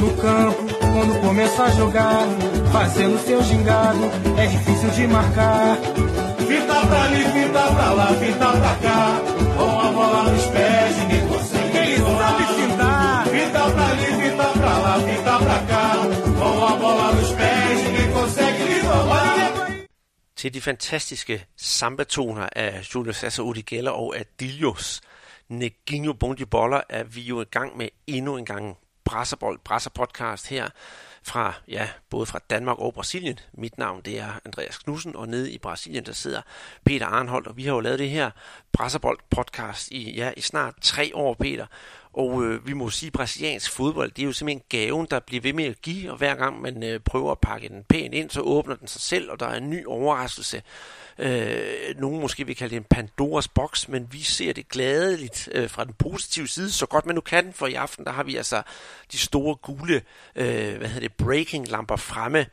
No campo, quando começa a jogar, fazendo seu gingado, é difícil de marcar. Fita pra ali, fita pra lá, fita pra cá, com a bola nos pés, ninguém consegue. Ele sabe fintar. Fita pra ali, fita pra lá, fita pra cá, com a bola nos pés, ninguém consegue lhe roubar. til de fantastiske samba-toner af Julio Cesar Udigella og Adilios Neginho Bondi Boller er vi jo i gang med endnu en gang Brasserbold, Brasser podcast her fra, ja, både fra Danmark og Brasilien. Mit navn det er Andreas Knudsen, og nede i Brasilien der sidder Peter Arnholdt, og vi har jo lavet det her Brasserbold podcast i, ja, i snart tre år, Peter. Og øh, vi må sige, at brasiliansk fodbold, det er jo simpelthen gaven, der bliver ved med at give, og hver gang man øh, prøver at pakke den pænt ind, så åbner den sig selv, og der er en ny overraskelse. Øh, nogen måske vil kalde det en Pandoras boks, men vi ser det gladeligt øh, fra den positive side, så godt man nu kan, for i aften der har vi altså de store gule øh, hvad hedder det, breaking lamper fremme.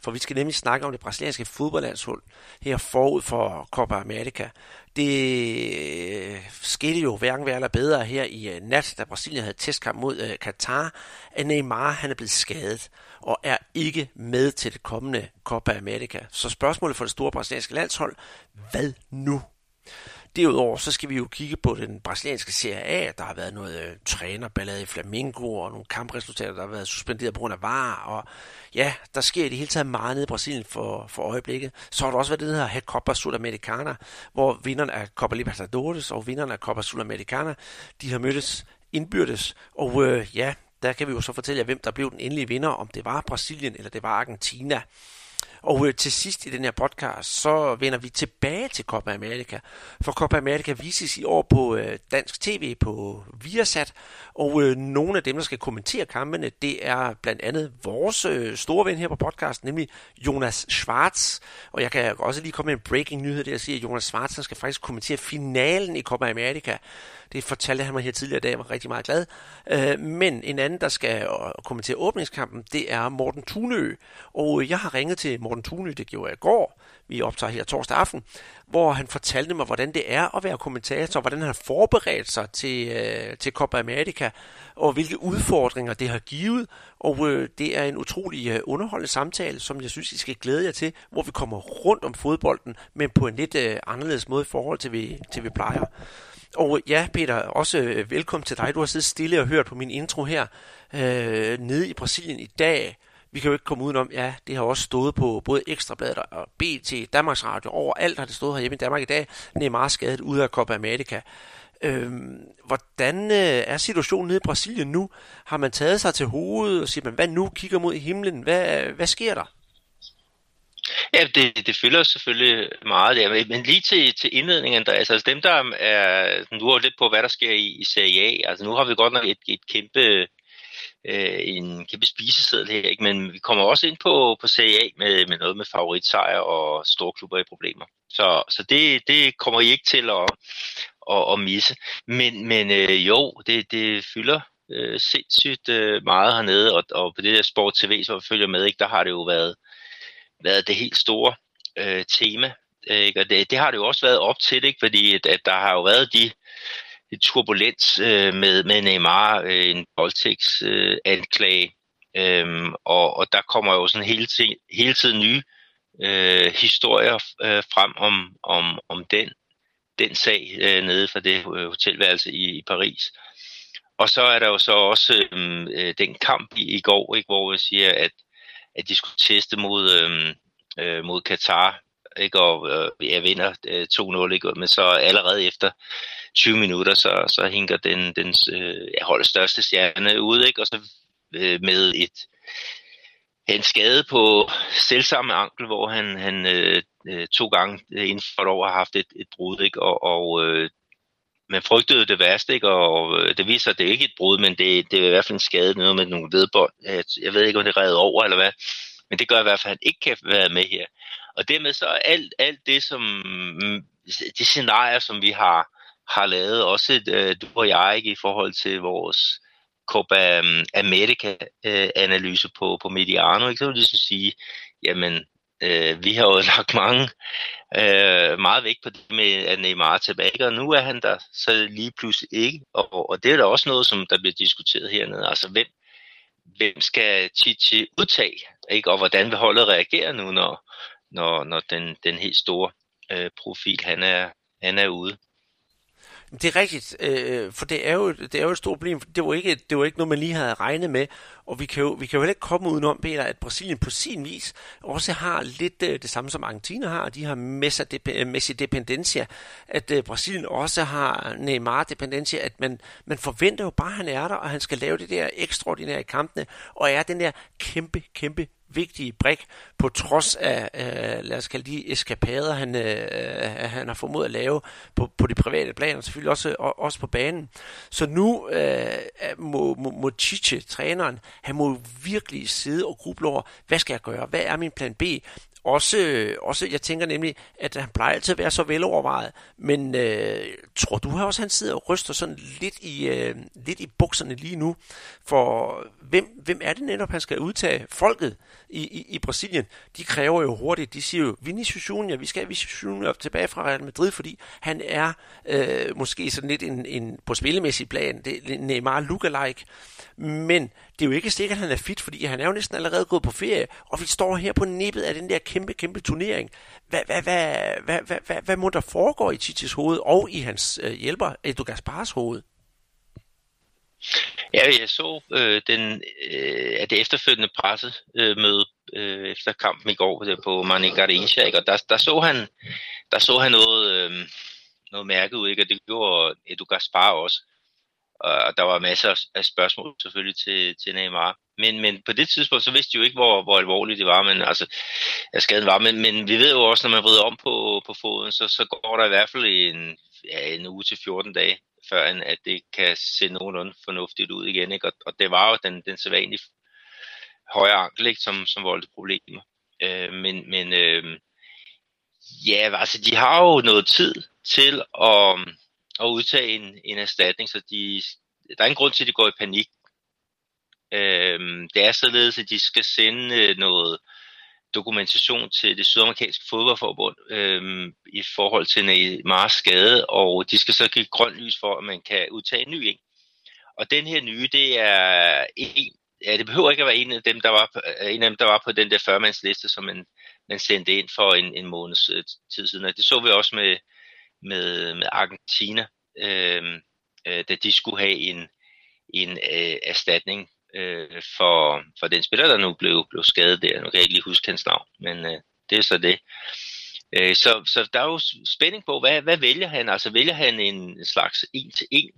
For vi skal nemlig snakke om det brasilianske fodboldlandshold her forud for Copa America. Det øh, skete jo hverken værre eller bedre her i øh, nat, da Brasilien havde testkamp mod øh, Qatar, Katar, at Neymar han er blevet skadet og er ikke med til det kommende Copa America. Så spørgsmålet for det store brasilianske landshold, hvad nu? Derudover så skal vi jo kigge på den brasilianske Serie A. Der har været noget øh, trænerballade i Flamengo og nogle kampresultater, der har været suspenderet på grund af VAR. Og ja, der sker i det hele taget meget nede i Brasilien for, for øjeblikket. Så har der også været det, der hedder Copa Sudamericana, hvor vinderne af Copa Libertadores og vinderne af Copa Sudamericana, de har mødtes indbyrdes. Og øh, ja, der kan vi jo så fortælle jer, hvem der blev den endelige vinder, om det var Brasilien eller det var Argentina. Og øh, til sidst i den her podcast, så vender vi tilbage til Copa America. For Copa America vises i år på øh, dansk tv på Viasat. Og øh, nogle af dem, der skal kommentere kampene, det er blandt andet vores øh, store ven her på podcasten, nemlig Jonas Schwartz. Og jeg kan også lige komme med en breaking nyhed der, at at Jonas Schwartz skal faktisk kommentere finalen i Copa America. Det fortalte han mig her tidligere i dag, jeg var rigtig meget glad. Øh, men en anden, der skal kommentere åbningskampen, det er Morten Tunø. Og jeg har ringet til Morten Tunø, det gjorde jeg i går, vi optager her torsdag aften, hvor han fortalte mig, hvordan det er at være kommentator, hvordan han har forberedt sig til, øh, til Copa America, og hvilke udfordringer det har givet. Og øh, det er en utrolig øh, underholdende samtale, som jeg synes, I skal glæde jer til, hvor vi kommer rundt om fodbolden, men på en lidt øh, anderledes måde i forhold til, vi, til vi plejer. Og ja, Peter, også øh, velkommen til dig. Du har siddet stille og hørt på min intro her øh, nede i Brasilien i dag. Vi kan jo ikke komme udenom, ja, det har også stået på både Ekstrabladet og BT, Danmarks Radio, overalt har det stået herhjemme i Danmark i dag. Neymar skadet ud af Copa America. Øhm, hvordan øh, er situationen nede i Brasilien nu? Har man taget sig til hovedet og siger man, hvad nu? Kigger mod himlen. Hvad, hvad sker der? Ja, det, det fylder selvfølgelig meget der, men lige til, til indledningen, der, altså dem der er, nu er lidt på, hvad der sker i, i Serie A, altså nu har vi godt nok et, et kæmpe, øh, en kæmpe spiseseddel her, ikke? men vi kommer også ind på, på Serie A med, med noget med favoritsejr og store klubber i problemer. Så, så det, det kommer I ikke til at, at, at misse. Men, men øh, jo, det, det fylder øh, sindssygt øh, meget hernede, og, og på det der Sport TV, som følger med, ikke, der har det jo været været det helt store øh, tema. Øh, ikke? Og det, det har det jo også været op til, ikke? fordi at, at der har jo været de, de turbulens øh, med, med Neymar, øh, en voldtægtsanklage, øh, øh, og, og der kommer jo sådan hele, ting, hele tiden nye øh, historier øh, frem om, om, om den, den sag øh, nede fra det øh, hotelværelse i, i Paris. Og så er der jo så også øh, øh den kamp i, i går, ikke, hvor jeg siger, at at de skulle teste mod, øh, øh, mod Katar, ikke? og øh, jeg vinder øh, 2-0, ikke? men så allerede efter 20 minutter, så, så hænger den, den øh, holdets største stjerne ud, ikke? og så øh, med et en skade på selvsamme ankel, hvor han, han øh, øh to gange inden for et år har haft et, et brud, ikke? og, og øh, man frygtede det værste, ikke? og øh, det viser, at det er ikke et brud, men det, det er i hvert fald en skade, noget med nogle vedbånd. Jeg ved ikke, om det er over eller hvad, men det gør i hvert fald, at han ikke kan være med her. Og dermed så alt, alt det, som mm, de scenarier, som vi har, har lavet, også øh, du og jeg, ikke, i forhold til vores Copa mm, America-analyse øh, på, på Mediano, ikke? så vil det så sige, jamen, øh, vi har jo lagt mange øh, meget vægt på det med, at Neymar er tilbage, og nu er han der så lige pludselig ikke. Og, og det er da også noget, som der bliver diskuteret hernede. Altså, hvem, hvem skal Titi udtage, ikke? og hvordan vil holdet reagere nu, når, når, når den, den helt store øh, profil han er, han er ude. Det er rigtigt, øh, for det er, jo, det er jo et stort problem. Det var, ikke, det var ikke noget, man lige havde regnet med. Og vi kan jo, vi kan jo heller ikke komme udenom, Peter, at Brasilien på sin vis også har lidt øh, det samme, som Argentina har. De har øh, Messi-dependencia. At øh, Brasilien også har Neymar-dependencia. At man, man forventer jo bare, at han er der, og han skal lave det der ekstraordinære i kampene. Og er den der kæmpe, kæmpe vigtige brik, på trods af, øh, lad os kalde de eskapader, han, øh, øh han har formået at lave på, på de private planer, og selvfølgelig også, også på banen. Så nu øh, må, må, må Chiche, træneren, han må virkelig sidde og gruble over, hvad skal jeg gøre? Hvad er min plan B? Også, øh, også, jeg tænker nemlig, at han plejer altid at være så velovervejet, men øh, tror du også, at han sidder og ryster sådan lidt i, øh, lidt i bukserne lige nu? For hvem, hvem er det netop, han skal udtage? Folket i, i, i Brasilien, de kræver jo hurtigt, de siger jo, Vinicius Junior, vi skal have Vinicius Junior tilbage fra Real Madrid, fordi han er øh, måske sådan lidt en, en, på spillemæssig plan, det er Neymar lookalike, men det er jo ikke sikkert, at han er fit, fordi han er jo næsten allerede gået på ferie, og vi står her på nippet af den der kæmpe, kæmpe turnering. Hvad, hvad, hvad, hvad, hvad, hvad, hvad må der foregå i Titis hoved og i hans øh, hjælper, Edu Gaspars hoved? Ja, jeg så øh, den, øh, at det efterfølgende pressemøde øh, efter kampen i går der på Mani Garincha, ikke? og der, der, så han, der så han noget, øh, noget mærke ud, ikke? og det gjorde Edu Gaspar også og der var masser af spørgsmål selvfølgelig til, til Neymar. Men, men på det tidspunkt, så vidste de jo ikke, hvor, hvor alvorligt det var, men altså, at skaden var. Men, men vi ved jo også, når man vrider om på, på foden, så, så går der i hvert fald en, ja, en uge til 14 dage, før at det kan se nogenlunde fornuftigt ud igen. Ikke? Og, og det var jo den, den sædvanlige højre ankel, ikke? Som, som voldte problemer. Øh, men men øh, ja, altså de har jo noget tid til at at udtage en, en erstatning, så de, der er en grund til, at de går i panik. Øh, det er således, at de skal sende øh, noget dokumentation til det sydamerikanske fodboldforbund øh, i forhold til Neymars skade, og de skal så give grønt lys for, at man kan udtage en ny en. Og den her nye, det er en, ja, det behøver ikke at være en af dem, der var, øh, en af dem, der var på den der 40 liste, som man, man sendte ind for en, en måneds øh, tid siden. Og det så vi også med, med, med Argentina, øh, øh, da de skulle have en, en øh, erstatning øh, for, for den spiller, der nu blev, blev skadet der. Nu kan jeg ikke lige huske hans navn, men øh, det er så det. Øh, så, så der er jo spænding på, hvad, hvad vælger han? Altså vælger han en slags en-til-en?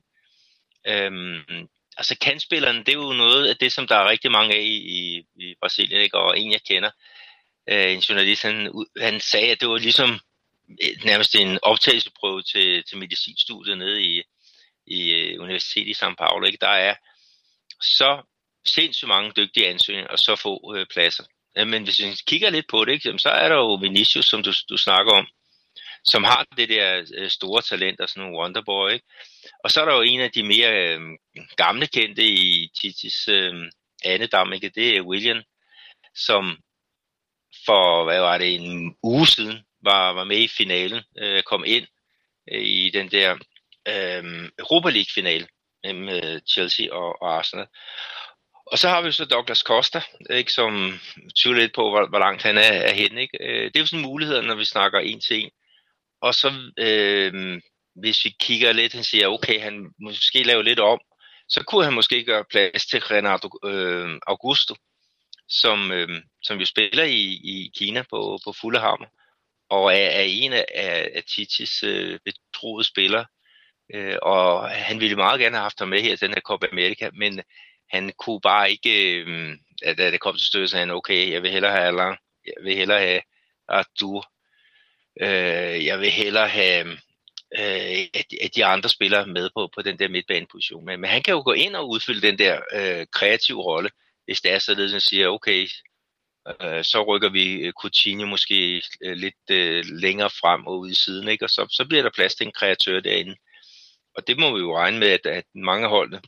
Øhm, altså kandspilleren, det er jo noget af det, som der er rigtig mange af i, i, i Brasilien, ikke? og en jeg kender, øh, en journalist, han, han sagde, at det var ligesom øh, nærmest en optagelsesprøve til, til medicinstudiet nede i, i øh, Universitetet i São Paulo. Ikke? Der er så sindssygt mange dygtige ansøgninger og så få øh, pladser. Øh, men hvis vi kigger lidt på det, ikke, så er der jo Vinicius, som du, du snakker om, som har det der øh, store talent og sådan en wonderboy. Ikke? Og så er der jo en af de mere øh, gamle kendte i Titis øh, andedam, ikke? det er William, som for, hvad var det, en uge siden var, var med i finalen, øh, kom ind øh, i den der øh, Europa League-finale øh, mellem Chelsea og, og Arsenal. Og så har vi så Douglas Costa, ikke, som tvivler lidt på, hvor, hvor langt han er, er hen. Ikke? Øh, det er jo sådan en mulighed, når vi snakker en til en. Og så øh, hvis vi kigger lidt, han siger, okay, han måske lave lidt om, så kunne han måske gøre plads til Renato øh, Augusto, som, øh, som jo spiller i, i Kina på, på fulde hammer og er, er en af, af Titis øh, betroede spillere. Øh, og han ville meget gerne have haft ham med her til den her Copa America, men han kunne bare ikke, øh, da det kom til støtte, sagde han, okay, jeg vil hellere have Alain, jeg vil hellere have Arthur, øh, jeg vil hellere have øh, at, at de andre spillere med på, på den der midtbaneposition. Men, men han kan jo gå ind og udfylde den der øh, kreative rolle, hvis det er således, at han siger, okay, Øh, så rykker vi øh, Coutinho måske øh, lidt øh, længere frem og ud i siden, ikke? og så, så bliver der plads til en kreatør derinde. Og det må vi jo regne med, at, at mange holdene,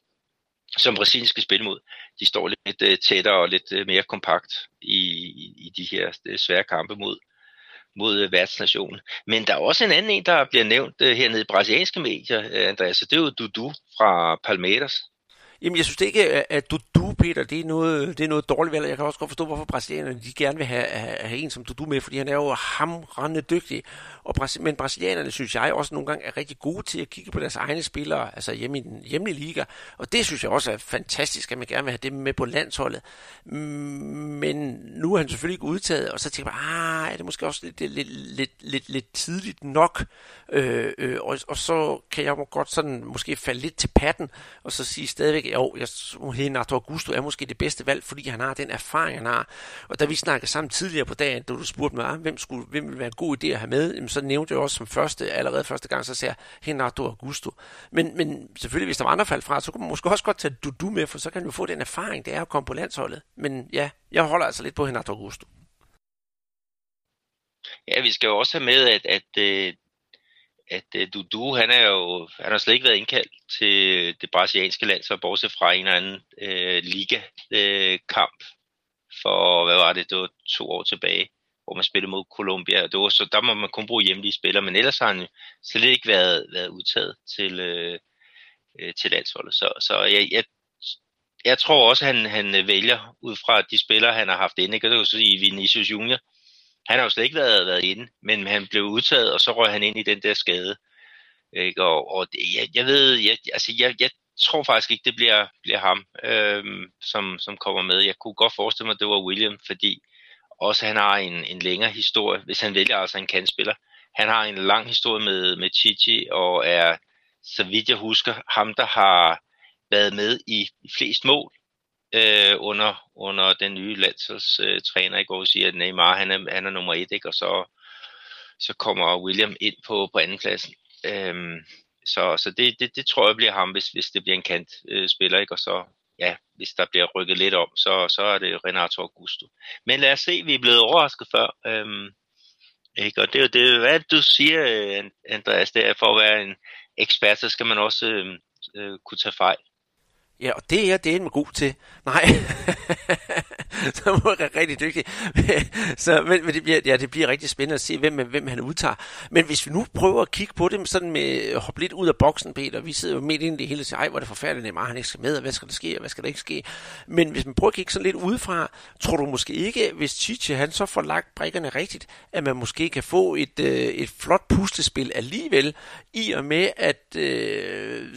som Brasilien skal spille mod, de står lidt øh, tættere og lidt øh, mere kompakt i, i, i de her øh, svære kampe mod, mod værtsnationen. Men der er også en anden en, der bliver nævnt hernede i brasilianske medier, Andreas, det er jo Dudu fra Palmeiras. Jamen, jeg synes det ikke, at du, du Peter, det er noget, det er noget dårligt valg. Jeg kan også godt forstå, hvorfor brasilianerne de gerne vil have, have, have en som du med, fordi han er jo hamrende dygtig. Og, men brasilianerne, synes jeg, også nogle gange er rigtig gode til at kigge på deres egne spillere, altså hjemme i den hjemlige liga. Og det synes jeg også er fantastisk, at man gerne vil have dem med på landsholdet. Men nu er han selvfølgelig ikke udtaget, og så tænker jeg, ah, er det måske også lidt, lidt, lidt, lidt, lidt tidligt nok? Øh, øh, og, og så kan jeg godt sådan måske falde lidt til patten, og så sige stadigvæk, jo, jeg, Renato Augusto er måske det bedste valg, fordi han har den erfaring, han har. Og da vi snakkede sammen tidligere på dagen, da du spurgte mig, ah, hvem, skulle, hvem ville være en god idé at have med, så nævnte jeg også som første, allerede første gang, så sagde jeg Renato Augusto. Men, men selvfølgelig, hvis der var andre fald fra, så kunne man måske også godt tage Dudu med, for så kan du få den erfaring, det er at komme på landsholdet. Men ja, jeg holder altså lidt på Renato Augusto. Ja, vi skal jo også have med, at, at, øh, at, du Dudu, han er jo han har slet ikke været indkaldt til det brasilianske land, så bortset fra en eller anden øh, liga-kamp øh, for, hvad var det, det var to år tilbage, hvor man spillede mod Colombia. Det var, så der må man kun bruge hjemlige spillere, men ellers har han slet ikke været, været udtaget til, øh, øh, til landsholdet. Så, så jeg, jeg, jeg tror også, at han, han vælger ud fra de spillere, han har haft inde. Ikke? kan du sige Vinicius Junior. Han har jo slet ikke været, været inde, men han blev udtaget, og så røg han ind i den der skade. Ikke? Og, og jeg, jeg ved, jeg, altså jeg, jeg tror faktisk ikke, det bliver, bliver ham, øhm, som, som kommer med. Jeg kunne godt forestille mig, at det var William, fordi også han har en, en længere historie, hvis han vælger altså en kandspiller. Han har en lang historie med, med Chichi, og er, så vidt jeg husker, ham, der har været med i flest mål øh, under, under den nye landsholdstræner øh, i går, siger, at Neymar han er, han er nummer et, ikke? og så, så kommer William ind på, på andenpladsen. Øhm, så så det, det, det tror jeg bliver ham, hvis, hvis det bliver en kant øh, spiller, ikke? og så ja, hvis der bliver rykket lidt om, så, så er det Renato Augusto. Men lad os se, vi er blevet overrasket før. Øhm, ikke? Og det er jo det, hvad du siger, øh, Andreas, det er for at være en ekspert, så skal man også øh, øh, kunne tage fejl. Ja, og det er det er god til. Nej, som er rigtig dygtig. så, men, men det, bliver, ja, det bliver rigtig spændende at se, hvem, hvem han udtager. Men hvis vi nu prøver at kigge på det sådan med at hoppe lidt ud af boksen, Peter, vi sidder jo midt inde i det hele og siger, ej, hvor er det forfærdeligt, at han ikke skal med, og hvad skal der ske, og hvad skal der ikke ske. Men hvis man prøver at kigge sådan lidt udefra, tror du måske ikke, hvis Chichi han så får lagt brikkerne rigtigt, at man måske kan få et, øh, et flot puslespil alligevel, i og med, at øh,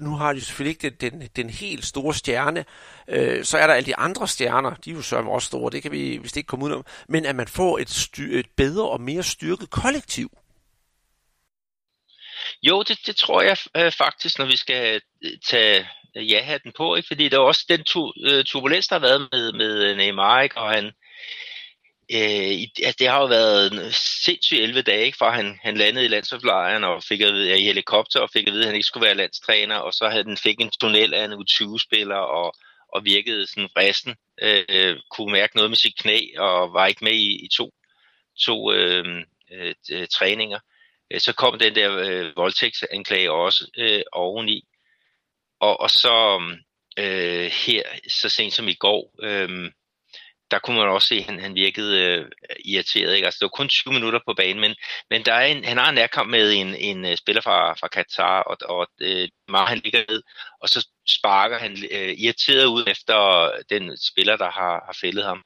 nu har de selvfølgelig ikke den, den, den helt store stjerne, øh, så er der alle de andre stjerner, de er jo sørme også store, det kan vi vist ikke komme ud om, men at man får et, styr, et bedre og mere styrket kollektiv. Jo, det, det tror jeg øh, faktisk, når vi skal øh, tage øh, ja-hatten på, ikke? fordi der er også den tu, øh, turbulens, der har været med, med øh, Neymar, ikke? og han, øh, altså, det har jo været sindssygt 11 dage, ikke? fra han, han landede i landsholdslejren og fik at vide, ja, i helikopter og fik at vide, at han ikke skulle være landstræner, og så havde den fik en tunnel af en U20-spiller, og og virkede sådan resten, øh, kunne mærke noget med sit knæ, og var ikke med i, i to, to øhm, øh, øh, træninger. Øh, så kom den der øh, voldtægtsanklage også øh, oveni. Og, og så øh, her, så sent som i går, øh, der kunne man også se, at han, han virkede øh, irriteret. Ikke? Altså, det var kun 20 minutter på banen, men, men der er en, han har en nærkamp med en, en øh, spiller fra, fra Katar, og, og øh, meget han ligger ned, og så sparker han øh, irriteret ud efter den spiller, der har, har fældet ham.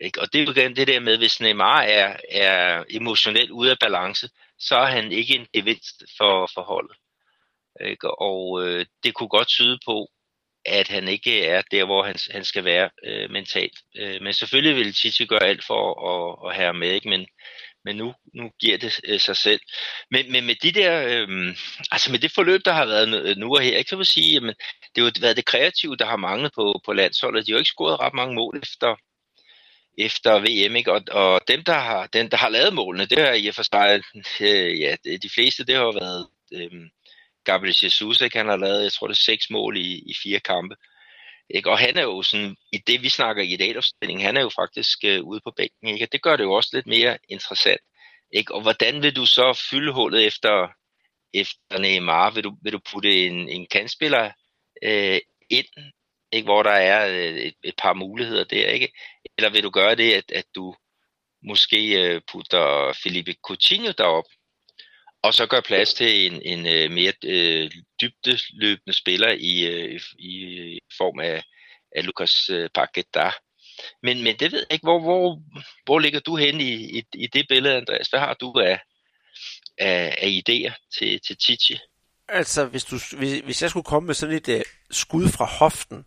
Ikke? Og det er jo igen det der med, hvis Neymar er, er emotionelt ude af balance, så er han ikke en gevinst for, for holdet. Ikke? Og øh, det kunne godt tyde på, at han ikke er der, hvor han, han skal være øh, mentalt. Øh, men selvfølgelig vil Titi gøre alt for at, at have ham med, ikke? Men, men nu, nu giver det øh, sig selv. Men, men med de der, øh, altså med det forløb, der har været nu øh, og her, ikke, så vil sige, jamen, det har jo været det kreative, der har manglet på, på landsholdet. De har jo ikke scoret ret mange mål efter, efter VM, ikke? Og, og dem, der har, dem, der har lavet målene, det har i og for sig, øh, ja, de fleste, det har været øh, Gabriel Jesus, ikke? han har lavet, jeg tror det er seks mål i, i fire kampe. Ikke? Og han er jo sådan, i det vi snakker i idrætsopstilling, han er jo faktisk øh, ude på bænken, ikke? og det gør det jo også lidt mere interessant. Ikke? Og hvordan vil du så fylde hullet efter, efter Neymar? Vil du, vil du putte en, en kandspiller øh, ind, ikke? hvor der er øh, et, et par muligheder der, ikke? Eller vil du gøre det, at, at du måske øh, putter Felipe Coutinho derop, og så gør plads til en, en øh, mere øh, dybdeløbende spiller i, øh, i form af, af Lucas øh, Paqueta. Men, men det ved jeg ikke, hvor, hvor, hvor ligger du hen i, i, i det billede, Andreas? Hvad har du af, af, af idéer til, til Titi? Altså, hvis, du, hvis, hvis jeg skulle komme med sådan et uh, skud fra hoften,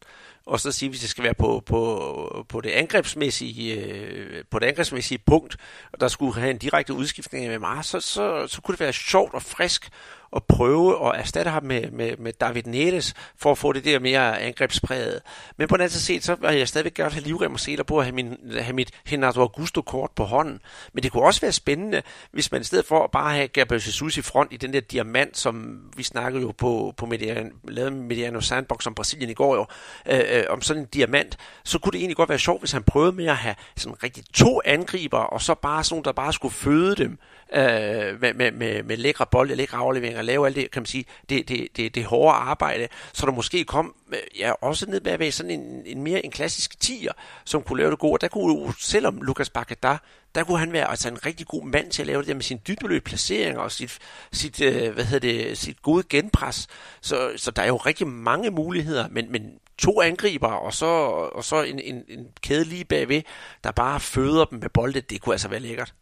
og så sige, hvis det skal være på, på, på, det angrebsmæssige, øh, på det angrebsmæssige punkt, og der skulle have en direkte udskiftning med Mars, så, så, så kunne det være sjovt og frisk at prøve at erstatte ham med, med, med David Neres, for at få det der mere angrebspræget. Men på den anden side, så vil jeg stadigvæk gerne have livrem og seler på at have, min, have mit Renato Augusto-kort på hånden. Men det kunne også være spændende, hvis man i stedet for at bare have Gabriel Jesus i front i den der diamant, som vi snakkede jo på, på Mediano, lavede Mediano Sandbox om Brasilien i går jo, øh, øh, om sådan en diamant, så kunne det egentlig godt være sjovt, hvis han prøvede med at have sådan rigtig to angriber, og så bare sådan der bare skulle føde dem øh, med, med, med, med lækre bolde, lækre afleveringer, lave alt det, kan man sige, det, det, det, det hårde arbejde, så der måske kom øh, ja, også ned med at være sådan en, en mere en klassisk tiger, som kunne lave det gode. Og der kunne jo, selvom Lukas Bacada, der kunne han være altså en rigtig god mand til at lave det der med sin dybdeløb placering og sit, sit, øh, hvad hedder det, sit gode genpres. Så, så der er jo rigtig mange muligheder, men, men to angriber og så, og så en, en, en kæde lige bagved, der bare føder dem med bolde, det kunne altså være lækkert.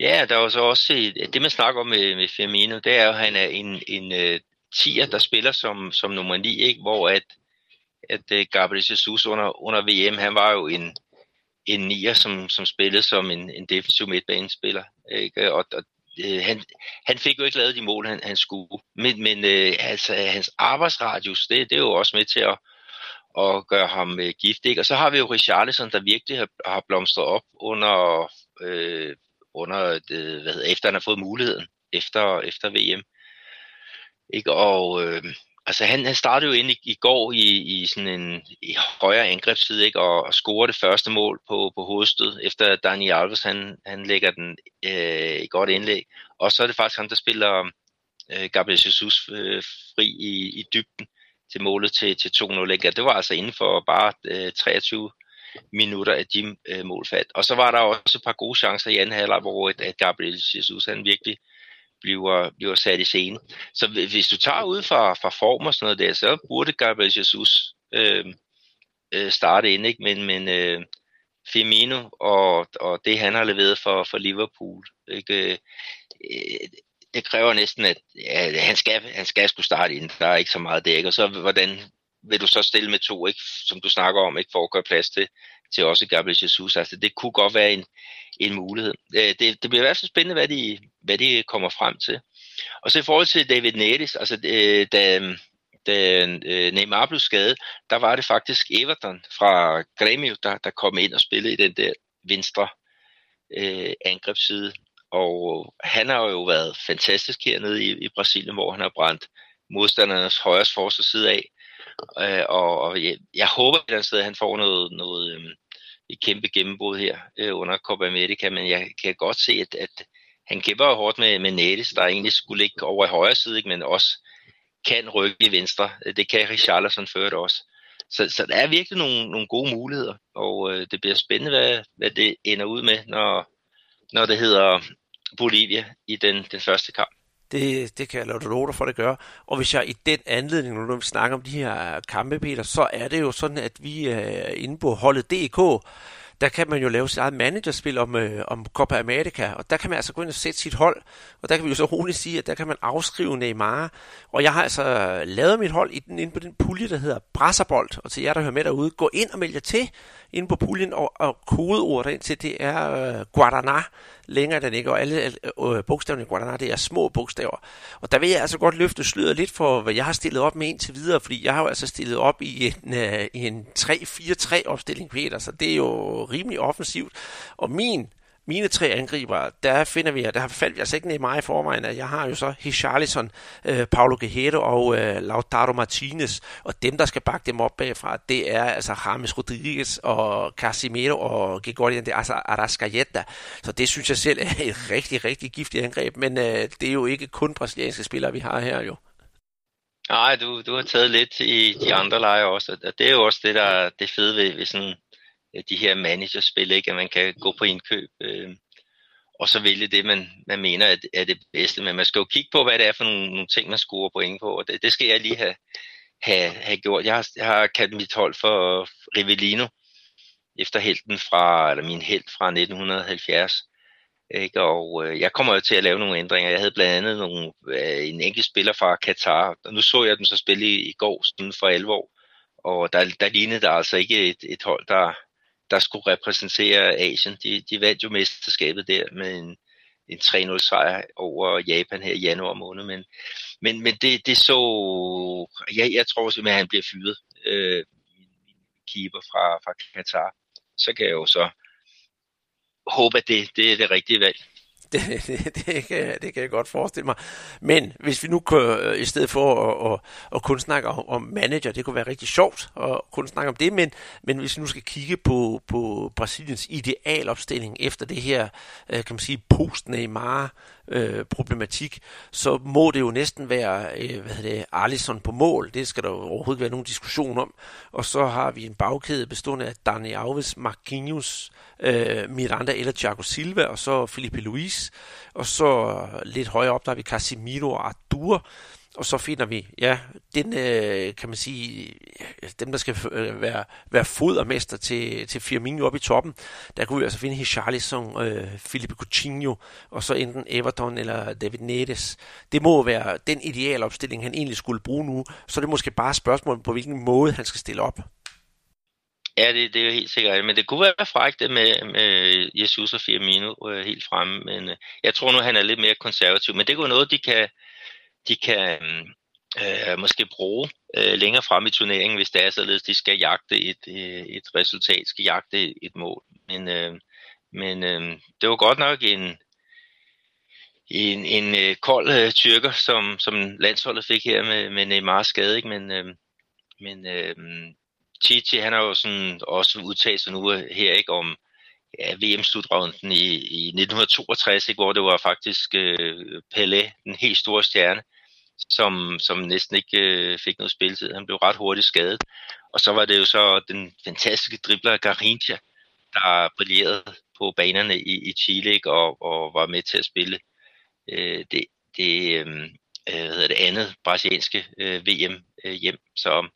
Ja, der er så også det, man snakker om med, med Firmino, det er jo, at han er en, en uh, tier, der spiller som, som nummer 9, ikke? hvor at, at uh, Gabriel Jesus under, under VM, han var jo en, en nier, som, som spillede som en, en defensiv midtbanespiller. Ikke? Og, og uh, han, han fik jo ikke lavet de mål, han, han skulle. Men, men uh, altså, hans arbejdsradius, det, det er jo også med til at, at gøre ham uh, giftig. Og så har vi jo Richarlison, der virkelig har, har blomstret op under øh, under det, hvad hedder, efter han har fået muligheden efter, efter VM. Ikke? Og øh, altså han, han startede jo ind i, i går i, i sådan en i højere angrebsside, ikke? Og, og scorede det første mål på, på hovedstød, efter Dani Alves han, han lægger den øh, i godt indlæg. Og så er det faktisk ham, der spiller øh, Gabriel Jesus øh, fri i, i dybden til målet til, til 2-0. Ikke? Det var altså inden for bare øh, 23 minutter af de øh, målfat. Og så var der også et par gode chancer i anden halvleg, hvor at, at Gabriel Jesus han virkelig bliver, bliver sat i scene. Så hvis du tager ud fra, fra form og sådan noget der, så burde Gabriel Jesus øh, øh, starte ind, ikke? men, men øh, Firmino og, og det han har leveret for, for Liverpool, ikke? Øh, det kræver næsten, at ja, han, skal, han skal skulle starte ind. Der er ikke så meget dæk. Og så hvordan vil du så stille med to, ikke, som du snakker om, ikke, for at gøre plads til, til også Gabriel Jesus. Altså, det kunne godt være en, en mulighed. Øh, det, det bliver i hvert fald spændende, hvad de, hvad de kommer frem til. Og så i forhold til David Nettis, altså øh, da, da øh, Neymar blev skadet, der var det faktisk Everton fra Grêmio, der, der kom ind og spillede i den der venstre øh, angrebsside. Og han har jo været fantastisk hernede i, i Brasilien, hvor han har brændt modstandernes højre forsvarsside af. Øh, og, og jeg, jeg håber et eller andet sted, at han får noget, noget øh, et kæmpe gennembrud her øh, under Copa America, men jeg kan godt se, at, at han kæmper jo hårdt med, med Nettes, der egentlig skulle ligge over i højre side, ikke, men også kan rykke i venstre. Øh, det kan Richarlison før det også. Så, så der er virkelig nogle, nogle gode muligheder, og øh, det bliver spændende, hvad, hvad det ender ud med, når, når det hedder Bolivia i den, den første kamp. Det, det kan jeg lade dig for, det gør. Og hvis jeg i den anledning, når vi snakker om de her kampe, Peter, så er det jo sådan, at vi er inde på holdet DK, der kan man jo lave sit eget managerspil om, øh, om Copa America, og der kan man altså gå ind og sætte sit hold, og der kan vi jo så roligt sige, at der kan man afskrive Neymar, og jeg har altså lavet mit hold i den, inde på den pulje, der hedder Brasserbold, og til jer, der hører med derude, gå ind og meld jer til inde på puljen, og, og kodeordet ind til, det er øh, Guadana, længere den ikke, og alle øh, øh, bogstaverne i Guadana, det er små bogstaver. Og der vil jeg altså godt løfte sløret lidt for, hvad jeg har stillet op med indtil videre, fordi jeg har jo altså stillet op i en, øh, i en 3-4-3 opstilling, Peter, så det er jo rimelig offensivt. Og min mine tre angriber, der finder vi, der faldt jeg altså ikke ned i mig i forvejen, at jeg har jo så Richarlison, øh, Paulo Guerrero og øh, Lautaro Martinez, og dem, der skal bakke dem op bagfra, det er altså James Rodriguez og Casimiro og Gregorian de Arascaeta. Så det synes jeg selv er et rigtig, rigtig giftigt angreb, men øh, det er jo ikke kun brasilianske spillere, vi har her jo. Nej, du, du har taget lidt i de andre lejre også, og det er jo også det, der er det fede ved, ved sådan Øh, de her managerspil, ikke? at man kan gå på indkøb øh, og så vælge det, man, man mener er, er det bedste. Men man skal jo kigge på, hvad det er for nogle, nogle ting, man scorer point på, og det, det skal jeg lige have, have, have gjort. Jeg har, jeg har kaldt mit hold for Rivellino, efter helten fra, eller min held fra 1970. Ikke? Og øh, jeg kommer jo til at lave nogle ændringer. Jeg havde blandt andet nogle, øh, en enkelt spiller fra Katar, og nu så jeg dem så spille i, i går sådan for 11 år. Og der, der lignede der altså ikke et, et hold, der, der skulle repræsentere Asien. De, de vandt jo mesterskabet der med en, en 3-0 sejr over Japan her i januar måned. Men, men, men det, det så... ja, jeg tror simpelthen, at han bliver fyret. Øh, keeper fra, fra Katar. Så kan jeg jo så håbe, at det, det er det rigtige valg. Det, det, det, kan, det kan jeg godt forestille mig. Men hvis vi nu kunne, øh, i stedet for at, at, at kun snakke om, om manager, det kunne være rigtig sjovt at kun snakke om det, men, men hvis vi nu skal kigge på, på Brasiliens idealopstilling efter det her, øh, kan man sige, post-Neymar øh, problematik, så må det jo næsten være øh, hvad hedder det, Alisson på mål. Det skal der jo overhovedet være nogen diskussion om. Og så har vi en bagkæde bestående af Dani Alves, Marquinhos, øh, Miranda eller Thiago Silva, og så Felipe Luis. Og så lidt højere op, der har vi Casemiro og Artur og så finder vi, ja, den, øh, kan man sige, dem der skal øh, være, være fodermester til, til Firmino op i toppen, der kunne vi altså finde Richarlison, øh, Felipe Coutinho, og så enten Everton eller David Neres. Det må være den ideale opstilling, han egentlig skulle bruge nu, så det er måske bare spørgsmålet på, hvilken måde han skal stille op. Ja, det, det er jo helt sikkert. Men det kunne være frækt med, med Jesus og Firmino øh, helt fremme. Men øh, jeg tror nu, han er lidt mere konservativ. Men det er jo noget, de kan, de kan øh, øh, måske bruge øh, længere frem i turneringen, hvis det er således, de skal jagte et, øh, et resultat, skal jagte et mål. Men, øh, men øh, det var godt nok en, en, en øh, kold øh, tyrker, som, som landsholdet fik her med, med Neymar skade, ikke? men, øh, men øh, Chichi, han har jo sådan også udtalt sig nu her ikke om ja, VM-slutrunden i, i 1962, ikke, hvor det var faktisk øh, Pelé, den helt store stjerne, som, som næsten ikke øh, fik noget spilletid. Han blev ret hurtigt skadet. Og så var det jo så den fantastiske dribler Garrincha, der brillerede på banerne i, i Chile ikke, og, og var med til at spille øh, det, det, øh, øh hvad hedder det andet brasilianske øh, VM øh, hjem. Så,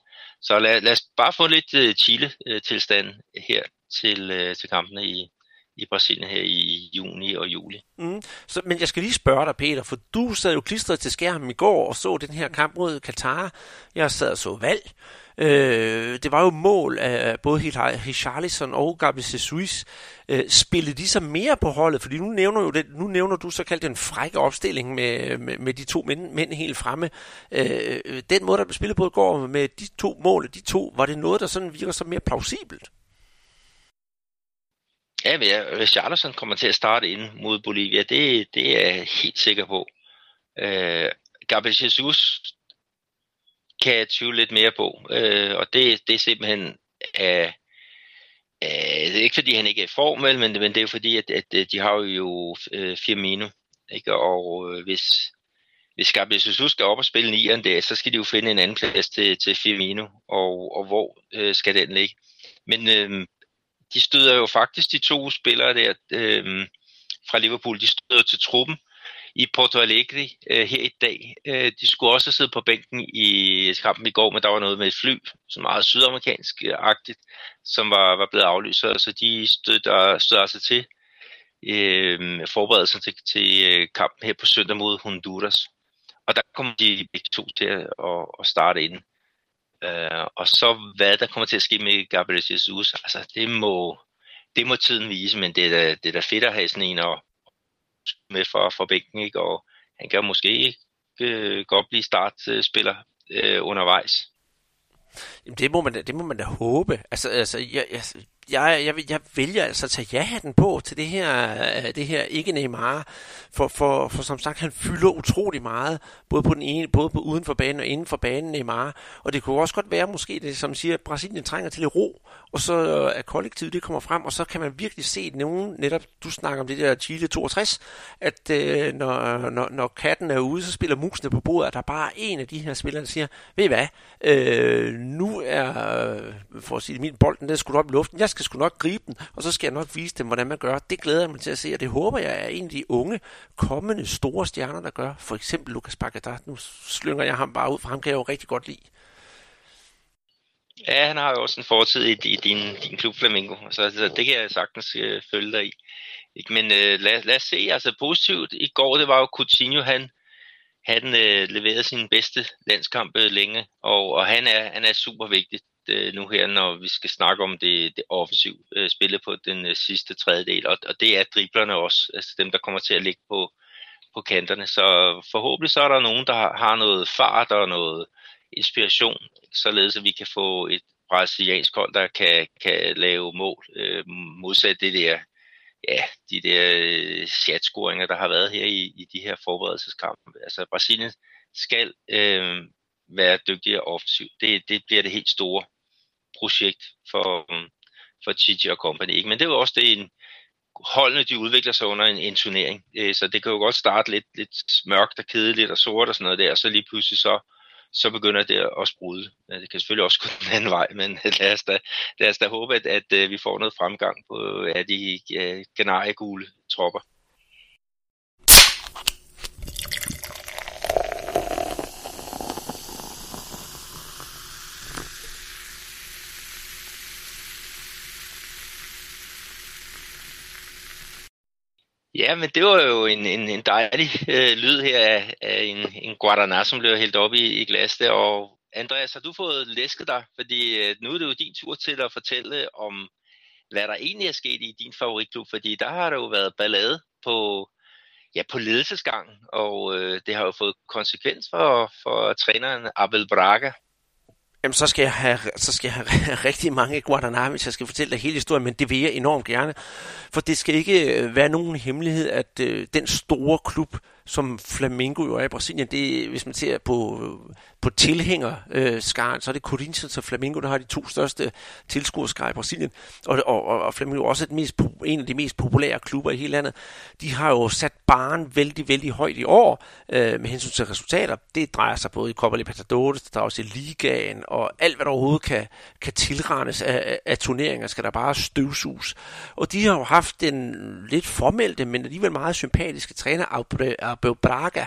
så lad, lad os bare få lidt øh, Chile-tilstand øh, her til, øh, til kampene i, i Brasilien her i juni og juli. Mm. Så, men jeg skal lige spørge dig, Peter, for du sad jo klistret til skærmen i går og så den her kamp mod Katar. Jeg sad og så valg. Øh, det var jo mål af både Richarlison og Gabriel Jesus. Øh, spillede de så mere på holdet? Fordi nu nævner, jo det, nu nævner du så kaldt en frække opstilling med, med, med de to mænd, mænd helt fremme. Øh, den måde, der blev spillet på i går med de to mål, de to, var det noget, der sådan virker så mere plausibelt? Ja, men ja, Charleston kommer til at starte ind mod Bolivia, det, det er jeg helt sikker på. Øh, Gabriel Jesus kan jeg tvivle lidt mere på, øh, og det, det er simpelthen øh, øh, det er ikke fordi han ikke er i form, men, men det er jo fordi, at, at øh, de har jo øh, Firmino, ikke? og øh, hvis, hvis Gabriel Jesus skal op og spille nieren der, så skal de jo finde en anden plads til, til Firmino, og, og hvor øh, skal den ligge? Men øh, de støder jo faktisk de to spillere der øh, fra Liverpool, de støder til truppen i Porto Alegre øh, her i dag. Øh, de skulle også sidde på bænken i kampen i går, men der var noget med et fly, som meget sydamerikansk-agtigt, som var, var blevet aflyst, så de støder, støder altså til øh, forberedelsen til, til øh, kampen her på søndag mod Honduras. Og der kommer de begge to til at, at starte ind. Øh, og så hvad der kommer til at ske med Gabriel Jesus, altså det må, det må tiden vise, men det er da, det er da fedt at have sådan en og, med for, for bænken, ikke? og han kan måske øh, godt blive startspiller øh, undervejs. Jamen, det må man det må man da håbe. Altså, altså jeg, jeg, jeg, jeg, jeg vælger altså at tage ja-hatten på til det her, øh, det her ikke Neymar, for, for, for som sagt, han fylder utrolig meget, både på den ene, både på uden for banen og inden for banen Neymar, og det kunne også godt være måske det, som siger, at Brasilien trænger til lidt ro, og så øh, er kollektivet det kommer frem, og så kan man virkelig se nogen, netop du snakker om det der Chile 62, at øh, når, når, når katten er ude, så spiller musene på bordet, og der er bare en af de her spillere, der siger, ved I hvad, øh, nu er, øh, for at sige det, min bolden, den er skudt op i luften, jeg skal sgu nok gribe den, og så skal jeg nok vise dem, hvordan man gør. Det glæder jeg mig til at se, og det håber jeg er en af de unge, kommende store stjerner, der gør. For eksempel Lukas Paquetá, nu slynger jeg ham bare ud, for ham kan jeg jo rigtig godt lide. Ja, han har jo også en fortid i, i din, din klub Flamingo, så, så det kan jeg sagtens øh, følge dig i. Men øh, lad, lad os se, altså positivt i går, det var jo Coutinho, han, han øh, leverede sin bedste landskamp øh, længe, og, og han, er, han er super vigtig øh, nu her, når vi skal snakke om det, det offensiv øh, spillet på den øh, sidste tredjedel, og, og det er driblerne også, altså dem, der kommer til at ligge på, på kanterne. Så forhåbentlig så er der nogen, der har, har noget fart og noget inspiration, således at vi kan få et brasiliansk hold, der kan, kan lave mål, øh, modsat det der ja, de der øh, chatscoringer, der har været her i, i de her forberedelseskampe. Altså Brasilien skal øh, være dygtigere offensivt. Det, det bliver det helt store projekt for, øhm, for Chichi og company. Ikke? Men det er jo også det, en, holdene de udvikler sig under en, en turnering. Øh, så det kan jo godt starte lidt, lidt mørkt og kedeligt og sort og sådan noget der, og så lige pludselig så så begynder det at sprude. Det kan selvfølgelig også gå den anden vej, men lad os da, lad os da håbe, at, at øh, vi får noget fremgang på af de kanariegule tropper. Ja, men det var jo en, en, en dejlig øh, lyd her af, af en, en Guaraná, som blev helt op i, i glas der. Og Andreas, har du fået læsket dig? Fordi øh, nu er det jo din tur til at fortælle om, hvad der egentlig er sket i din favoritklub. Fordi der har der jo været ballade på, ja, på ledelsesgangen, og øh, det har jo fået konsekvens for, for træneren Abel Braga. Jamen, så skal jeg have, så skal jeg have rigtig mange Guadalajara, hvis jeg skal fortælle dig hele historien, men det vil jeg enormt gerne. For det skal ikke øh, være nogen hemmelighed, at øh, den store klub, som Flamengo jo er i Brasilien, det, hvis man ser på, øh, på tilhængerskaren, øh, så er det Corinthians og Flamengo, der har de to største tilskuerskare i Brasilien. Og, og, og Flamengo er også et mest, en af de mest populære klubber i hele landet. De har jo sat baren vældig, vældig højt i år øh, med hensyn til resultater. Det drejer sig både i Copa Libertadores, der er også i Ligaen, og alt hvad der overhovedet kan, kan tilrendes af, af turneringer, skal der bare støvsus. Og de har jo haft den lidt formelte, men alligevel meget sympatiske træner, Abel Braga,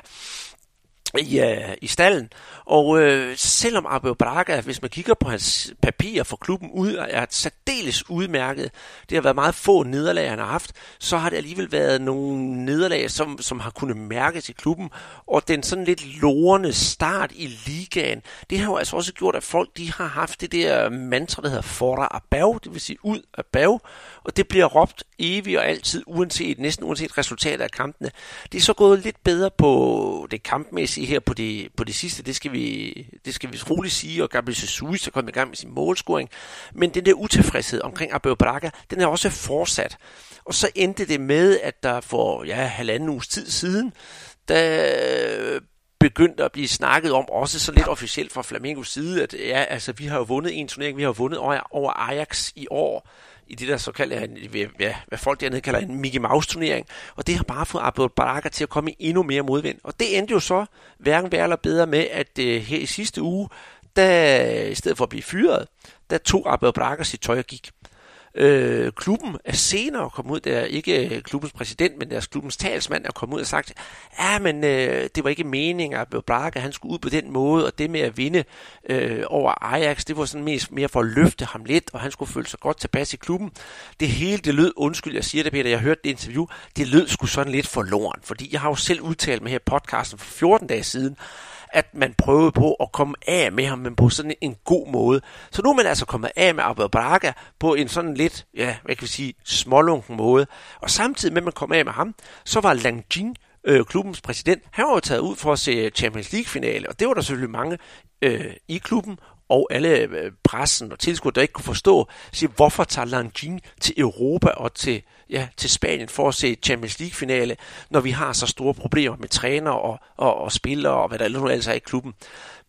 i, øh, i stallen. Og øh, selvom Abel Braga, hvis man kigger på hans papirer for klubben ud, er særdeles udmærket, det har været meget få nederlag, han har haft, så har det alligevel været nogle nederlag, som, som har kunnet mærkes i klubben. Og den sådan lidt lorende start i ligaen, det har jo altså også gjort, at folk de har haft det der mantra, der hedder fora Abau, det vil sige ud af bag, og det bliver råbt evigt og altid, uanset, næsten uanset resultatet af kampene. Det er så gået lidt bedre på det kampmæssige her på det, på det sidste, det skal vi, det skal vi roligt sige, og Gabriel Jesus er kommet i gang med sin målscoring, men den der utilfredshed omkring Abel Braga, den er også fortsat. Og så endte det med, at der for ja, halvanden uges tid siden, der begyndte at blive snakket om, også så lidt officielt fra Flamingos side, at ja, altså, vi har jo vundet en turnering, vi har vundet over, over Ajax i år, i det der såkaldte, ja, hvad folk dernede kalder en Mickey Mouse turnering, og det har bare fået Abdul Baraka til at komme i endnu mere modvind. Og det endte jo så hverken værre eller bedre med, at øh, her i sidste uge, der i stedet for at blive fyret, der tog Abdul Baraka sit tøj og gik. Øh, klubben er senere kommet ud, der er ikke øh, klubbens præsident, men deres klubbens talsmand er kommet ud og sagt, ja, men øh, det var ikke meningen, at Braga han skulle ud på den måde, og det med at vinde øh, over Ajax, det var sådan mest mere for at løfte ham lidt, og han skulle føle sig godt tilpas i klubben. Det hele, det lød, undskyld, jeg siger det, Peter, jeg hørte det interview, det lød sgu sådan lidt forloren, fordi jeg har jo selv udtalt mig her podcasten for 14 dage siden, at man prøvede på at komme af med ham, men på sådan en god måde. Så nu er man altså kommet af med Abel Braga på en sådan lidt, ja, hvad kan vi sige, smålunken måde. Og samtidig med, at man kom af med ham, så var Langjin, øh, klubbens præsident, han var jo taget ud for at se Champions League-finale, og det var der selvfølgelig mange øh, i klubben, og alle øh, pressen og tilskuere, der ikke kunne forstå, sige, hvorfor tager Langjin til Europa og til, ja, til Spanien for at se Champions League-finale, når vi har så store problemer med træner og, og, og spillere og hvad der ellers altså er i klubben.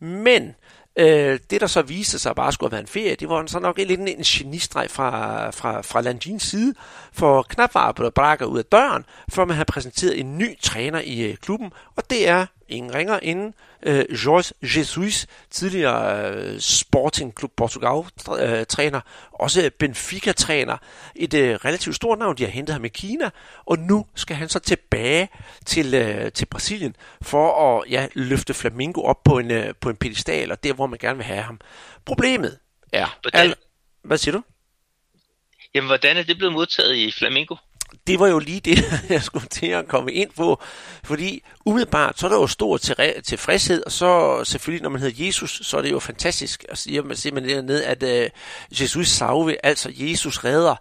Men Øh, det, der så viste sig bare skulle have været en ferie, det var så nok lidt en, en genistreg fra, fra, fra Landins side, for knap var blevet brækket ud af døren, før man havde præsenteret en ny træner i øh, klubben, og det er ingen ringer inden øh, Jorge Jesus, tidligere øh, Sporting Club Portugal-træner, øh, også Benfica-træner, et øh, relativt stort navn, de har hentet ham i Kina, og nu skal han så tilbage til, øh, til Brasilien for at ja, løfte Flamingo op på en, øh, på en pedestal, og der, hvor man gerne vil have ham. Problemet Ja. Hvordan, Al- hvad siger du? Jamen, hvordan er det blevet modtaget i Flamingo? Det var jo lige det, jeg skulle til at komme ind på, fordi umiddelbart, så er der jo stor tilfredshed, og så selvfølgelig, når man hedder Jesus, så er det jo fantastisk at sige, man ser man dernede, at øh, Jesus salve, altså Jesus redder,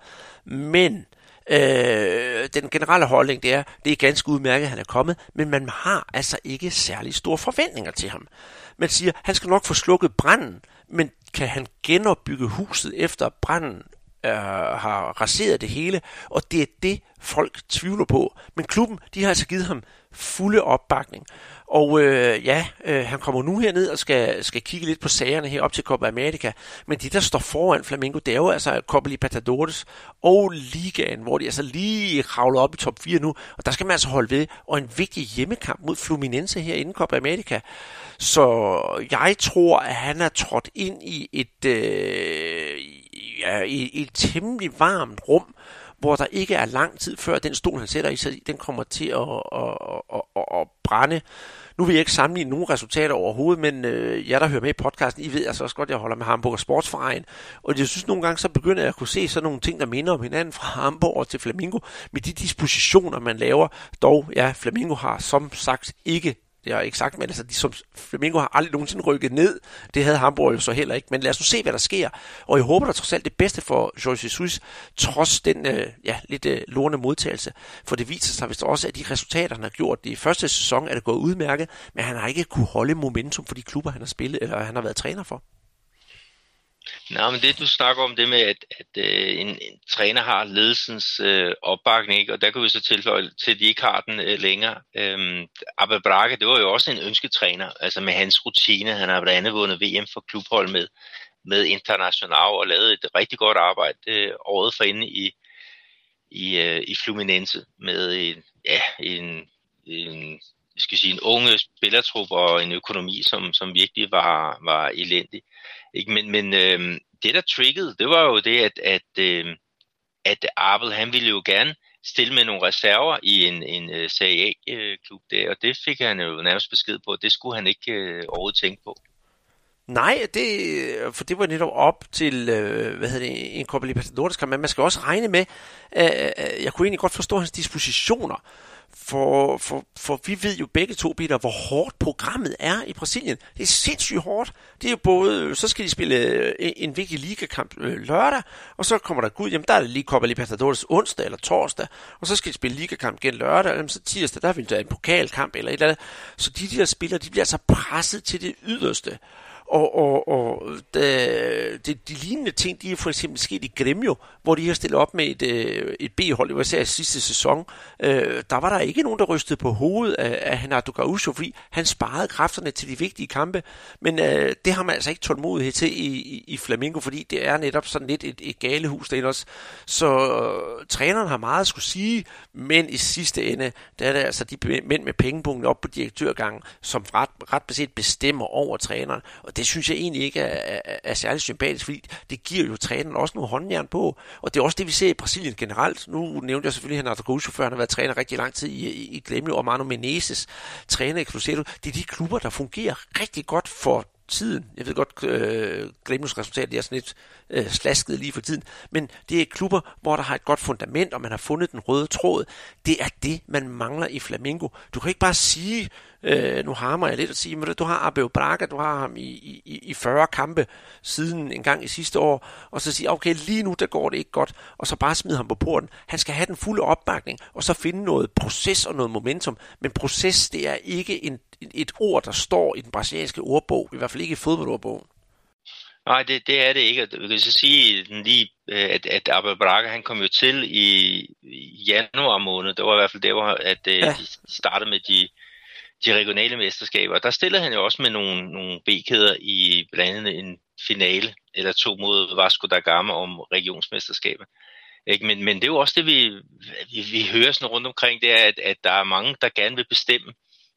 men øh, den generelle holdning, det er, det er ganske udmærket, at han er kommet, men man har altså ikke særlig store forventninger til ham. Man siger, han skal nok få slukket branden, men kan han genopbygge huset efter branden? Øh, har raseret det hele, og det er det, folk tvivler på. Men klubben, de har altså givet ham fulde opbakning. Og øh, ja, øh, han kommer nu herned og skal, skal kigge lidt på sagerne her op til Copa America. Men det, der står foran Flamengo, det er jo altså Copa Libertadores og Ligaen, hvor de altså lige kravler op i top 4 nu. Og der skal man altså holde ved. Og en vigtig hjemmekamp mod Fluminense her inden Copa America. Så jeg tror, at han er trådt ind i et, øh, ja, i, i et temmelig varmt rum, hvor der ikke er lang tid før den stol, han sætter i sig, den kommer til at, at, at, at, at brænde. Nu vil jeg ikke sammenligne nogen resultater overhovedet, men øh, jeg der hører med i podcasten, I ved altså også godt, at jeg holder med Hamburg og Sportsverein. Og jeg synes nogle gange, så begynder jeg at kunne se sådan nogle ting, der minder om hinanden fra Hamburg til Flamingo, med de dispositioner, man laver. Dog, ja, Flamingo har som sagt ikke det har jeg ikke sagt, men altså, de som Flamingo har aldrig nogensinde rykket ned. Det havde Hamburg jo så heller ikke. Men lad os nu se, hvad der sker. Og jeg håber da trods alt det bedste for Jorge Jesus, trods den øh, ja, lidt øh, lorne modtagelse. For det viser sig vist også, at de resultater, han har gjort i første sæson, er det gået udmærket, men han har ikke kunne holde momentum for de klubber, han har spillet, eller han har været træner for. Nej, men det du snakker om, det med, at, at øh, en, en træner har ledelsens øh, opbakning, ikke? og der kan vi så tilføje til, at de ikke har den øh, længere. Øhm, Abel Braga, det var jo også en ønsketræner, altså med hans rutine. Han har blandt andet vundet VM for klubhold med, med International og lavet et rigtig godt arbejde øh, året for inde i, i, øh, i Fluminense med en, ja, en, en jeg skal sige, en unge spillertrup og en økonomi, som, som virkelig var, var elendig. Ikke? Men, men øh, det, der triggede, det var jo det, at, at, øh, at Abel, han ville jo gerne stille med nogle reserver i en, en uh, Serie A-klub øh, der, og det fik han jo nærmest besked på, det skulle han ikke øh, overhovedet tænke på. Nej, det, for det var netop op til, øh, hvad hedder det, en Copa Libertadores kamp, men man skal også regne med, øh, jeg kunne egentlig godt forstå hans dispositioner, for, for, for vi ved jo begge to, Peter, hvor hårdt programmet er i Brasilien. Det er sindssygt hårdt. Det er jo både, så skal de spille øh, en vigtig ligakamp øh, lørdag, og så kommer der Gud, jamen der er det lige Copa Libertadores onsdag eller torsdag, og så skal de spille ligakamp igen lørdag, og så tirsdag, der vil der en pokalkamp eller et eller andet. Så de der spillere, de bliver altså presset til det yderste. Og, og, og de, de, de lignende ting, de er for eksempel sket i Gremio, hvor de har stillet op med et, øh, et B-hold, det var især sidste sæson. Øh, der var der ikke nogen, der rystede på hovedet af, af Hanato Gaucho, fordi han sparede kræfterne til de vigtige kampe. Men øh, det har man altså ikke tålmodighed til i, i, i Flamingo, fordi det er netop sådan lidt et, et galehus derinde også. Så øh, træneren har meget at skulle sige, men i sidste ende, der er det altså de mænd med pengepunkten op på direktørgangen, som ret, ret beset bestemmer over træneren. Og det synes jeg egentlig ikke er, er, er særlig sympatisk, fordi det giver jo træneren også nogle håndjern på. Og det er også det, vi ser i Brasilien generelt. Nu nævnte jeg selvfølgelig Renato Gaúcho, før han har været træner rigtig lang tid i, i, i Glemio, og Manu Menezes træner i Cruzeiro. Det er de klubber, der fungerer rigtig godt for tiden. Jeg ved godt, øh, Glemnos resultat er sådan lidt øh, slasket lige for tiden, men det er klubber, hvor der har et godt fundament, og man har fundet den røde tråd. Det er det, man mangler i Flamingo. Du kan ikke bare sige, Øh, nu harmer jeg lidt at sige, men du har Abel Braga, du har ham i, i, i 40 kampe siden en gang i sidste år, og så sige, okay, lige nu der går det ikke godt, og så bare smide ham på porten. Han skal have den fulde opbakning, og så finde noget proces og noget momentum. Men proces, det er ikke en, et ord, der står i den brasilianske ordbog, i hvert fald ikke i fodboldordbogen. Nej, det, det er det ikke. Jeg kan så sige lige, øh, at, at Abel Braga, han kom jo til i, januar måned. Det var i hvert fald der, hvor at, øh, ja. de startede med de, de regionale mesterskaber. Der stillede han jo også med nogle, nogle B-kæder i blandt andet en finale eller to mod Vasco da Gama om regionsmesterskabet. Ikke? Men, men det er jo også det, vi, vi, vi hører sådan rundt omkring, det er, at, at der er mange, der gerne vil bestemme,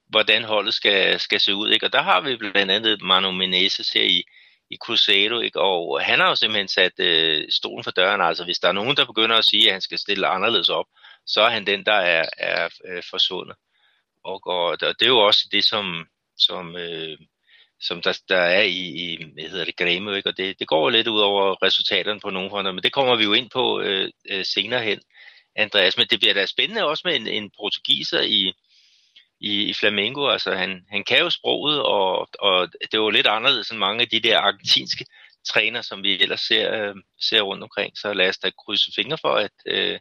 hvordan holdet skal, skal se ud. Ikke? Og der har vi blandt andet Manu Menezes her i, i Cruzeiro, ikke? og han har jo simpelthen sat øh, stolen for døren. Altså hvis der er nogen, der begynder at sige, at han skal stille anderledes op, så er han den, der er, er, øh, forsvundet. Og, og, og det er jo også det, som, som, øh, som der, der er i, i hvad hedder det, Græme, ikke? og det, det går lidt ud over resultaterne på nogle fronter, men det kommer vi jo ind på øh, øh, senere hen, Andreas. Men det bliver da spændende også med en, en portugiser i, i, i Flamengo. Altså han, han kan jo sproget, og, og det var lidt anderledes end mange af de der argentinske træner, som vi ellers ser, øh, ser rundt omkring. Så lad os da krydse fingre for, at øh,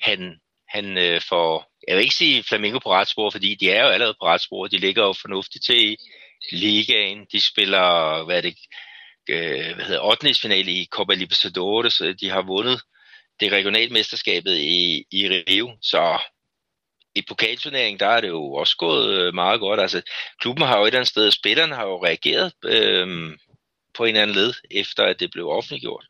han, han øh, får, jeg vil ikke sige Flamingo på ret spor, fordi de er jo allerede på ret spor. De ligger jo fornuftigt til i ligaen. De spiller, hvad er det, øh, hvad hedder, 8. finale i Copa Libertadores. De har vundet det regionale mesterskabet i, i Rio. Så i pokalturneringen, der er det jo også gået øh, meget godt. Altså, klubben har jo et eller andet sted, spillerne har jo reageret øh, på en eller anden led, efter at det blev offentliggjort.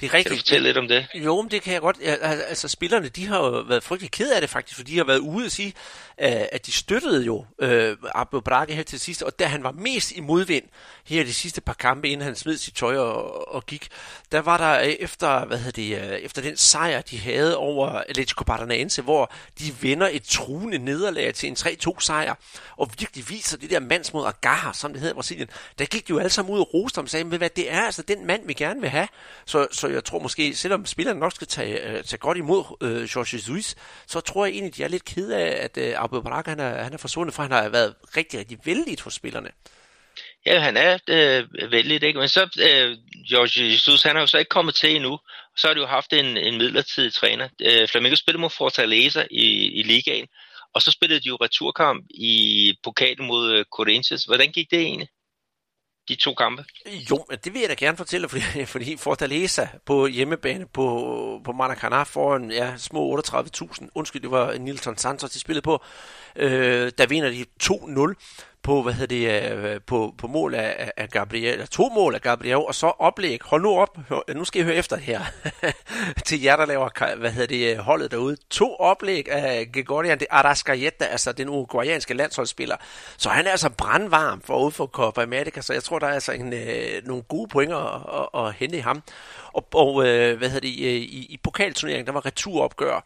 Det er rigtigt. Kan du fortælle lidt om det? Jo, men det kan jeg godt. Altså, spillerne, de har jo været frygtelig ked af det faktisk, for de har været ude og sige, at de støttede jo øh, Abel Braga her til sidst, og da han var mest i modvind her de sidste par kampe, inden han smed sit tøj og, og gik, der var der øh, efter, hvad hedder det, øh, efter den sejr, de havde over Atletico Paranaense, hvor de vinder et truende nederlag til en 3-2 sejr, og virkelig viser det der mandsmod Agarra, som det hedder i Brasilien, der gik de jo alle sammen ud og roste og sagde, hvad det er altså den mand, vi gerne vil have. Så, så jeg tror måske, selvom spillerne nok skal tage, øh, tage godt imod øh, Jorge Jesus, så tror jeg egentlig, de er lidt ked af, at øh, Abu Braga, han er, han er forsvundet, for han har været rigtig, rigtig vældig for spillerne. Ja, han er øh, vældig, ikke? Men så, øh, Jorge Jesus, han har jo så ikke kommet til endnu. Så har de jo haft en, en midlertidig træner. Øh, Flamengo spillede mod Fortaleza i, i ligaen, og så spillede de jo returkamp i pokalen mod øh, Corinthians. Hvordan gik det egentlig? De to kampe? Jo, det vil jeg da gerne fortælle, fordi, fordi Fortaleza på hjemmebane på, på Maracanã foran ja, små 38.000, undskyld, det var Nilton Santos, de spillede på, øh, der vinder de 2-0 på, hvad hedder det, øh, øh, på, på mål af, af Gabriel, eller to mål af Gabriel, og så oplæg, hold nu op, nu skal I høre efter her, til jer, der laver, hvad hedder det, øh, holdet derude, to oplæg af Gregorian de Arascaeta, altså den uruguayanske landsholdsspiller, så han er altså brandvarm for ud for Copa America, så jeg tror, der er altså en, nogle gode pointer at, at, at hente i ham. Og, og hvad hedder det, i, i pokalturneringen, der var returopgør,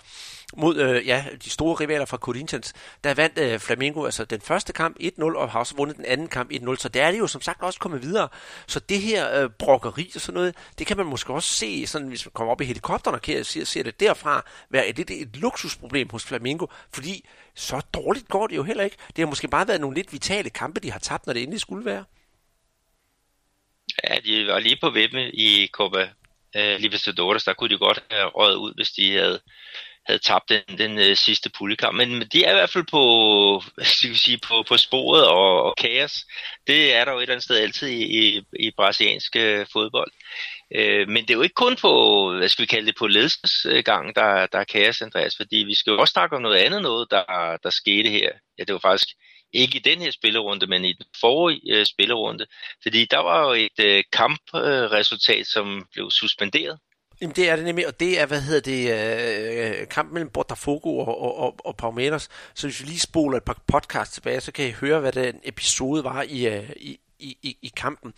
mod øh, ja, de store rivaler fra Corinthians, der vandt øh, Flamengo altså den første kamp 1-0, og har også vundet den anden kamp 1-0, så der er det jo som sagt også kommet videre. Så det her øh, brokkeri og sådan noget, det kan man måske også se, sådan, hvis man kommer op i helikopteren og ser, ser det derfra, være et, et, et luksusproblem hos Flamengo, fordi så dårligt går det jo heller ikke. Det har måske bare været nogle lidt vitale kampe, de har tabt, når det endelig skulle være. Ja, de var lige på vippen i Copa øh, Libertadores, der kunne de godt have røget ud, hvis de havde havde tabt den, den øh, sidste pullekamp. Men, men de er i hvert fald på, skal vi sige, på, på sporet og, og kaos. Det er der jo et eller andet sted altid i, i, i brasiliansk øh, fodbold. Øh, men det er jo ikke kun på, hvad skal vi kalde det, på ledelsesgang, øh, der, der er kaos, Andreas, fordi vi skal jo også snakke om noget andet noget, der, der skete her. Ja, det var faktisk ikke i den her spillerunde, men i den forrige øh, spillerunde. Fordi der var jo et øh, kampresultat, øh, som blev suspenderet. Jamen det er det nemlig, og det er, hvad hedder det, øh, kampen mellem Botafogo og, og, og, og Palmeiras. Så hvis vi lige spoler et par podcast tilbage, så kan I høre, hvad den episode var i, øh, i, i, i, i kampen.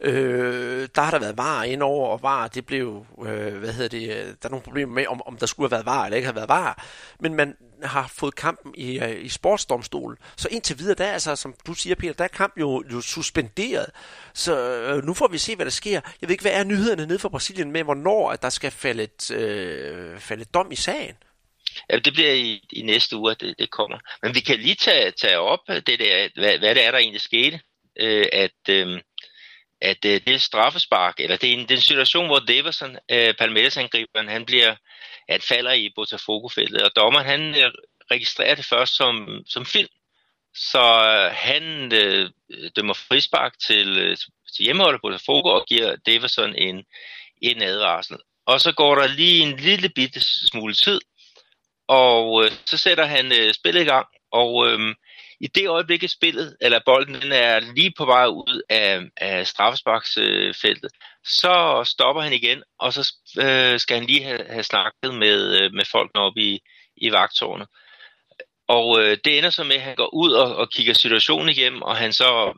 Øh, der har der været var indover, og var, det blev, øh, hvad hedder det, øh, der er nogle problemer med, om, om der skulle have været var eller ikke have været var. Men man har fået kampen i, øh, i sportsdomstolen. Så indtil videre, der er altså, som du siger, Peter, der er kampen jo, jo suspenderet. Så øh, nu får vi se, hvad der sker. Jeg ved ikke, hvad er nyhederne nede fra Brasilien med, hvornår at der skal falde et, øh, falde et dom i sagen? Ja, det bliver i, i næste uge, det, det kommer. Men vi kan lige tage, tage op det der, hvad, hvad det er, der egentlig skete øh, at, øh, at øh, det er straffespark, eller det er en, det er en situation, hvor Davidson, øh, Palmeiras-angriberen, han bliver, at falder i Botafogo-feltet, og dommeren han øh, registrerer det først som, som film, så øh, han øh, dømmer frispark til, øh, til hjemmeholdet Botafogo og giver Davidson en, en advarsel. Og så går der lige en lille bitte smule tid, og øh, så sætter han øh, spillet i gang, og øh, i det øjeblik, i spillet, eller bolden den er lige på vej ud af, af straffesparksfeltet, så stopper han igen, og så øh, skal han lige have, have snakket med, øh, med folkene oppe i, i vagtårnet. Og øh, det ender så med, at han går ud og, og kigger situationen igennem, og han så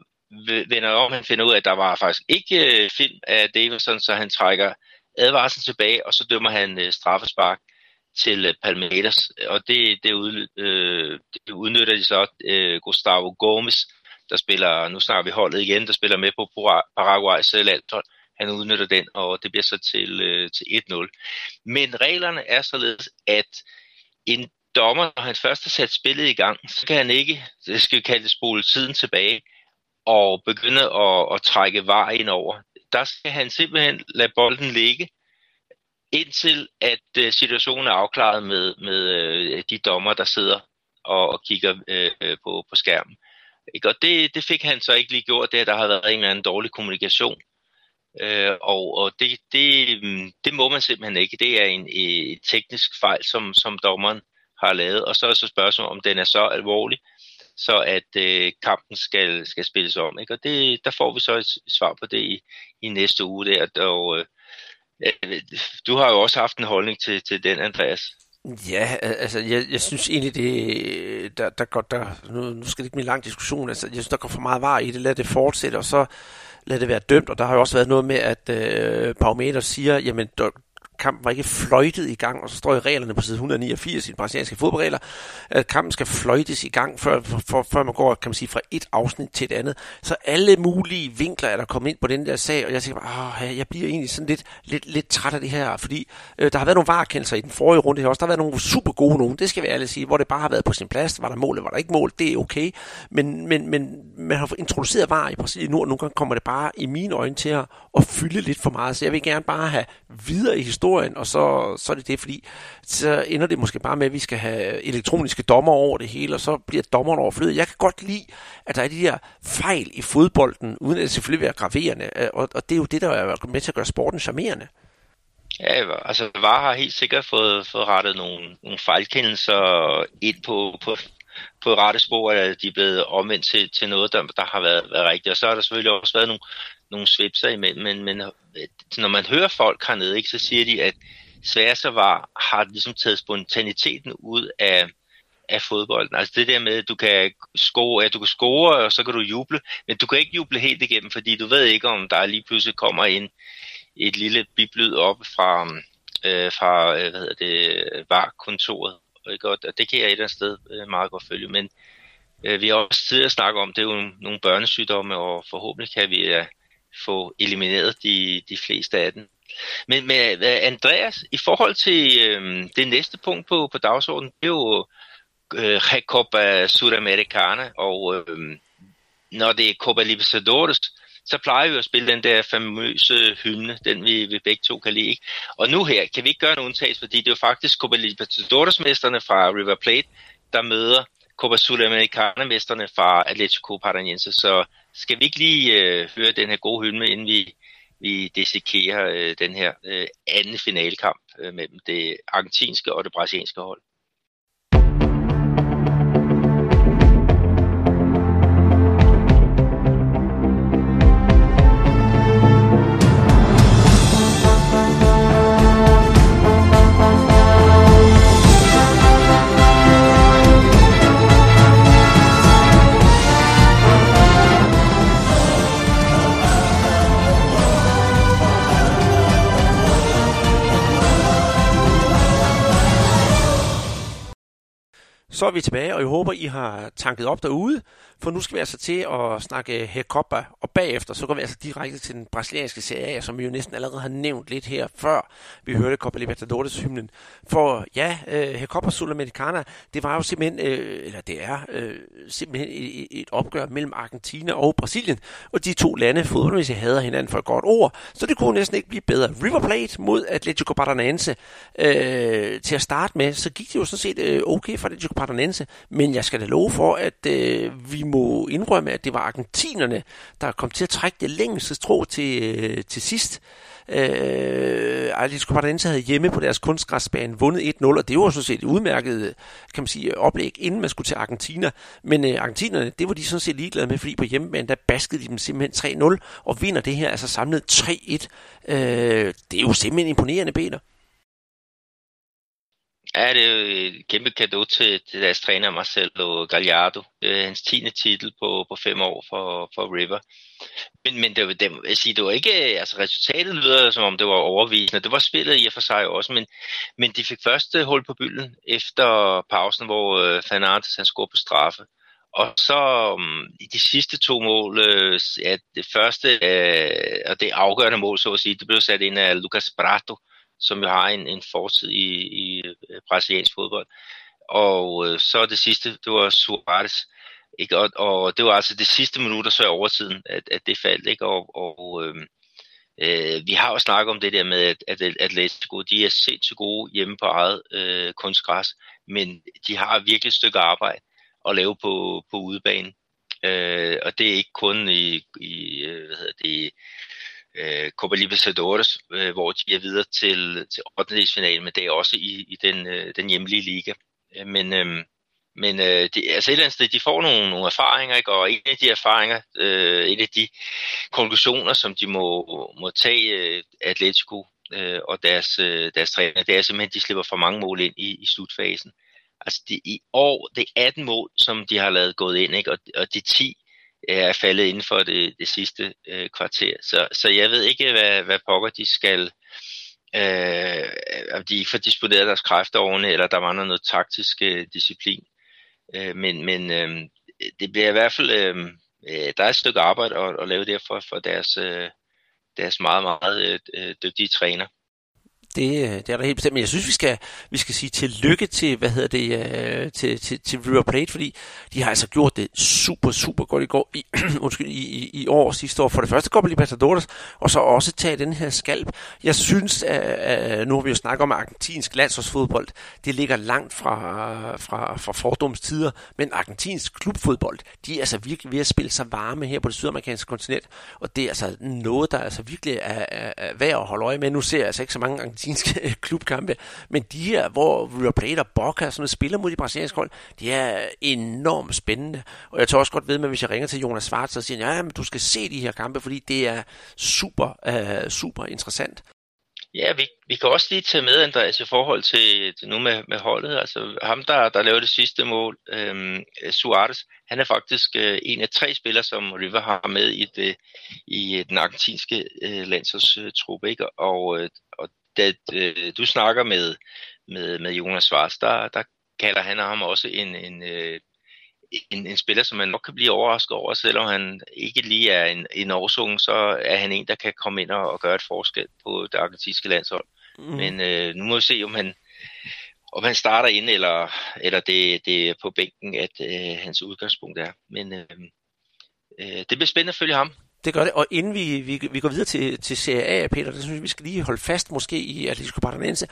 vender om, han finder ud af, at der var faktisk ikke øh, film af Davidson, så han trækker advarslen tilbage, og så dømmer han øh, straffespark til øh, Palmeiras, og det, det, ud, øh, det udnytter de så øh, Gustavo Gomes, der spiller, nu snakker vi holdet igen, der spiller med på Paraguays landshold. Han udnytter den, og det bliver så til, øh, til 1-0. Men reglerne er således, at en dommer, når han først har sat spillet i gang, så kan han ikke, det skal vi kalde det, spole tiden tilbage og begynde at, at trække var ind over. Der skal han simpelthen lade bolden ligge, indtil at øh, situationen er afklaret med, med øh, de dommer, der sidder og, og kigger øh, på, på skærmen. Ikke? Og det, det fik han så ikke lige gjort, det der har været en eller anden dårlig kommunikation. Uh, og og det, det, mm, det må man simpelthen ikke. Det er en, en teknisk fejl, som, som dommeren har lavet. Og så er så spørgsmålet, om den er så alvorlig, så at øh, kampen skal, skal spilles om. Ikke? Og det, der får vi så et svar på det i, i næste uge. Der. Og, øh, du har jo også haft en holdning til, til den, Andreas. Ja, altså jeg, jeg synes egentlig, det, der, der går, der, nu, nu skal det ikke blive en lang diskussion, altså jeg synes, der går for meget var i det, lad det fortsætte, og så lad det være dømt, og der har jo også været noget med, at øh, Parameter siger, jamen kampen var ikke fløjtet i gang, og så står i reglerne på side 189 i de brasilianske fodboldregler, at kampen skal fløjtes i gang, før, for, før man går kan man sige, fra et afsnit til et andet. Så alle mulige vinkler er der kommet ind på den der sag, og jeg tænker bare, jeg bliver egentlig sådan lidt, lidt, lidt træt af det her, fordi øh, der har været nogle varekendelser i den forrige runde her også, der har været nogle super gode nogen, det skal vi ærligt sige, hvor det bare har været på sin plads, var der mål, var der ikke mål, det er okay, men, men, men man har introduceret var i Brasilien nu, og nogle gange kommer det bare i mine øjne til at, at fylde lidt for meget, så jeg vil gerne bare have videre i historien, og så, så er det det, fordi så ender det måske bare med, at vi skal have elektroniske dommer over det hele, og så bliver dommeren overflødet. Jeg kan godt lide, at der er de der fejl i fodbolden, uden at det selvfølgelig være graverende, øh, og, og det er jo det, der er med til at gøre sporten charmerende. Ja, altså VAR har helt sikkert fået, fået rettet nogle, nogle fejlkendelser ind på, på, på rette spor, at de er blevet omvendt til, til noget, der, der har været, været rigtigt. Og så har der selvfølgelig også været nogle, nogle svipser imellem, men, men øh, når man hører folk hernede, ikke, så siger de, at Sverige var, har ligesom taget spontaniteten ud af, af fodbolden. Altså det der med, at du kan score, at du kan score, og så kan du juble, men du kan ikke juble helt igennem, fordi du ved ikke, om der lige pludselig kommer en, et lille biblyd op fra, øh, fra øh, hvad hedder det, var kontoret ikke? Og det kan jeg et eller andet sted øh, meget godt følge, men øh, vi har også tidligere snakket om, det er jo nogle børnesygdomme, og forhåbentlig kan vi ja, få elimineret de, de fleste af dem. Men med øh, Andreas, i forhold til øh, det næste punkt på, på dagsordenen, det er jo øh, Recopa Sudamericana, og øh, når det er Copa Libertadores, så plejer vi at spille den der famøse hymne, den vi, vi begge to kan lide. Ikke? Og nu her kan vi ikke gøre en undtagelse, fordi det er jo faktisk Copa Libertadores-mesterne fra River Plate, der møder Copa Sudamericana-mesterne fra Atletico Paranaense. Så skal vi ikke lige øh, høre den her gode hymne, inden vi, vi dissekerer øh, den her øh, anden finalekamp øh, mellem det argentinske og det brasilianske hold? Så er vi tilbage, og jeg håber, I har tanket op derude, for nu skal vi altså til at snakke Hekopa, og bagefter så går vi altså direkte til den brasilianske serie, som vi jo næsten allerede har nævnt lidt her før vi hørte Copa Libertadores hymnen. For ja, øh, uh, Hekopa Sudamericana, det var jo simpelthen, øh, eller det er uh, simpelthen et, et opgør mellem Argentina og Brasilien, og de to lande fodboldmæssigt hader hinanden for et godt ord, så det kunne næsten ikke blive bedre. River Plate mod Atletico Paranaense uh, til at starte med, så gik det jo sådan set okay for Atletico Paranaense, men jeg skal da love for, at øh, vi må indrømme, at det var argentinerne, der kom til at trække det længste strå til, øh, til sidst. Øh, Atletico Paranaense havde hjemme på deres kunstgræsbane vundet 1-0, og det var sådan set et udmærket kan man sige, oplæg, inden man skulle til Argentina. Men øh, argentinerne, det var de sådan set ligeglade med, fordi på hjemmebane, der baskede de dem simpelthen 3-0, og vinder det her altså samlet 3-1. Øh, det er jo simpelthen imponerende, Peter. Ja, det er jo et kæmpe gave til, til deres træner Marcelo Gallardo. Det er hans tiende titel på, på fem år for, for River. Men, men det, det, jeg sige, det var ikke, altså resultatet lyder som om det var overvisende. Det var spillet i og for sig også, men, men de fik første hul på bylden efter pausen, hvor øh, Fernandes han scorede på straffe. og så um, i de sidste to mål, øh, ja, det første øh, og det afgørende mål, så at sige, det blev sat ind af Lucas Prato, som jo har en, en fortid i, i Øh, brasiliansk fodbold. Og øh, så det sidste, det var Suarez. Ikke? Og, og det var altså det sidste minutter, så i overtiden, at, at det faldt. Ikke? Og, og øh, øh, vi har jo snakket om det der med, at, at Atletico, de er sindssygt gode hjemme på eget øh, kunstgræs, men de har virkelig et stykke arbejde at lave på, på udebane. Øh, og det er ikke kun i, i øh, hvad hedder det, øh, Copa Libertadores, øh, hvor de er videre til, til 8. men det er også i, i den, øh, den hjemlige liga. Øh, men øh, men øh, det, altså et eller andet sted, de får nogle, nogle erfaringer, ikke? og en af de erfaringer, øh, en af de konklusioner, som de må, må tage øh, Atletico øh, og deres, øh, deres træner, det er simpelthen, at de slipper for mange mål ind i, i slutfasen. Altså det, i år, det er 18 mål, som de har lavet gået ind, ikke? Og, og de 10 er faldet inden for det, det sidste øh, kvarter. Så, så jeg ved ikke, hvad, hvad pokker de skal, øh, om de ikke får disponeret deres kræfter ordentligt, eller der mangler noget taktisk øh, disciplin. Øh, men men øh, det bliver i hvert fald, øh, øh, der er et stykke arbejde at, at lave der for, for deres, øh, deres meget, meget øh, dygtige træner. Det, øh, det er der helt bestemt, men jeg synes, vi skal, vi skal sige tillykke til, hvad hedder det, øh, til, til, til River Plate, fordi de har altså gjort det super, super godt i går, i, undskyld, i, i, i år sidste år. For det første Copa Libertadores, og så også tage den her skalp. Jeg synes, at, uh, nu har vi jo snakket om argentinsk landsholdsfodbold, det ligger langt fra, fra, fra fordomstider, men argentinsk klubfodbold, de er altså virkelig ved at spille sig varme her på det sydamerikanske kontinent, og det er altså noget, der altså virkelig er, er, er værd at holde øje med. Nu ser jeg altså ikke så mange argentinske klubkampe, men de her, hvor River Plate og Boca sådan spiller mod de brasilianske hold, de er enormt spændende. Og jeg tager også godt ved med, hvis jeg ringer til Jonas Svart, så siger han, ja, men du skal se de her kampe, fordi det er super, uh, super interessant. Ja, vi, vi kan også lige tage med, Andreas, i forhold til, til nu med, med holdet. Altså ham, der, der lavede det sidste mål, øhm, Suarez, han er faktisk øh, en af tre spillere, som River har med i, det, i den argentinske øh, landsholdstruppe. Ikke? Og, øh, og da øh, du snakker med, med, med Jonas Svars, der, der kalder han ham også en, en, øh, en, en spiller, som man nok kan blive overrasket over, selvom han ikke lige er en, en årsung, så er han en, der kan komme ind og, og gøre et forskel på det argentinske landshold. Mm. Men øh, nu må vi se, om han, om han starter ind, eller, eller det, det er på bænken, at øh, hans udgangspunkt er. Men øh, øh, det bliver spændende at følge ham. Det gør det, og inden vi, vi, vi går videre til, til Serie A, Peter, det synes jeg, vi skal lige holde fast måske i Atletico Paranaense,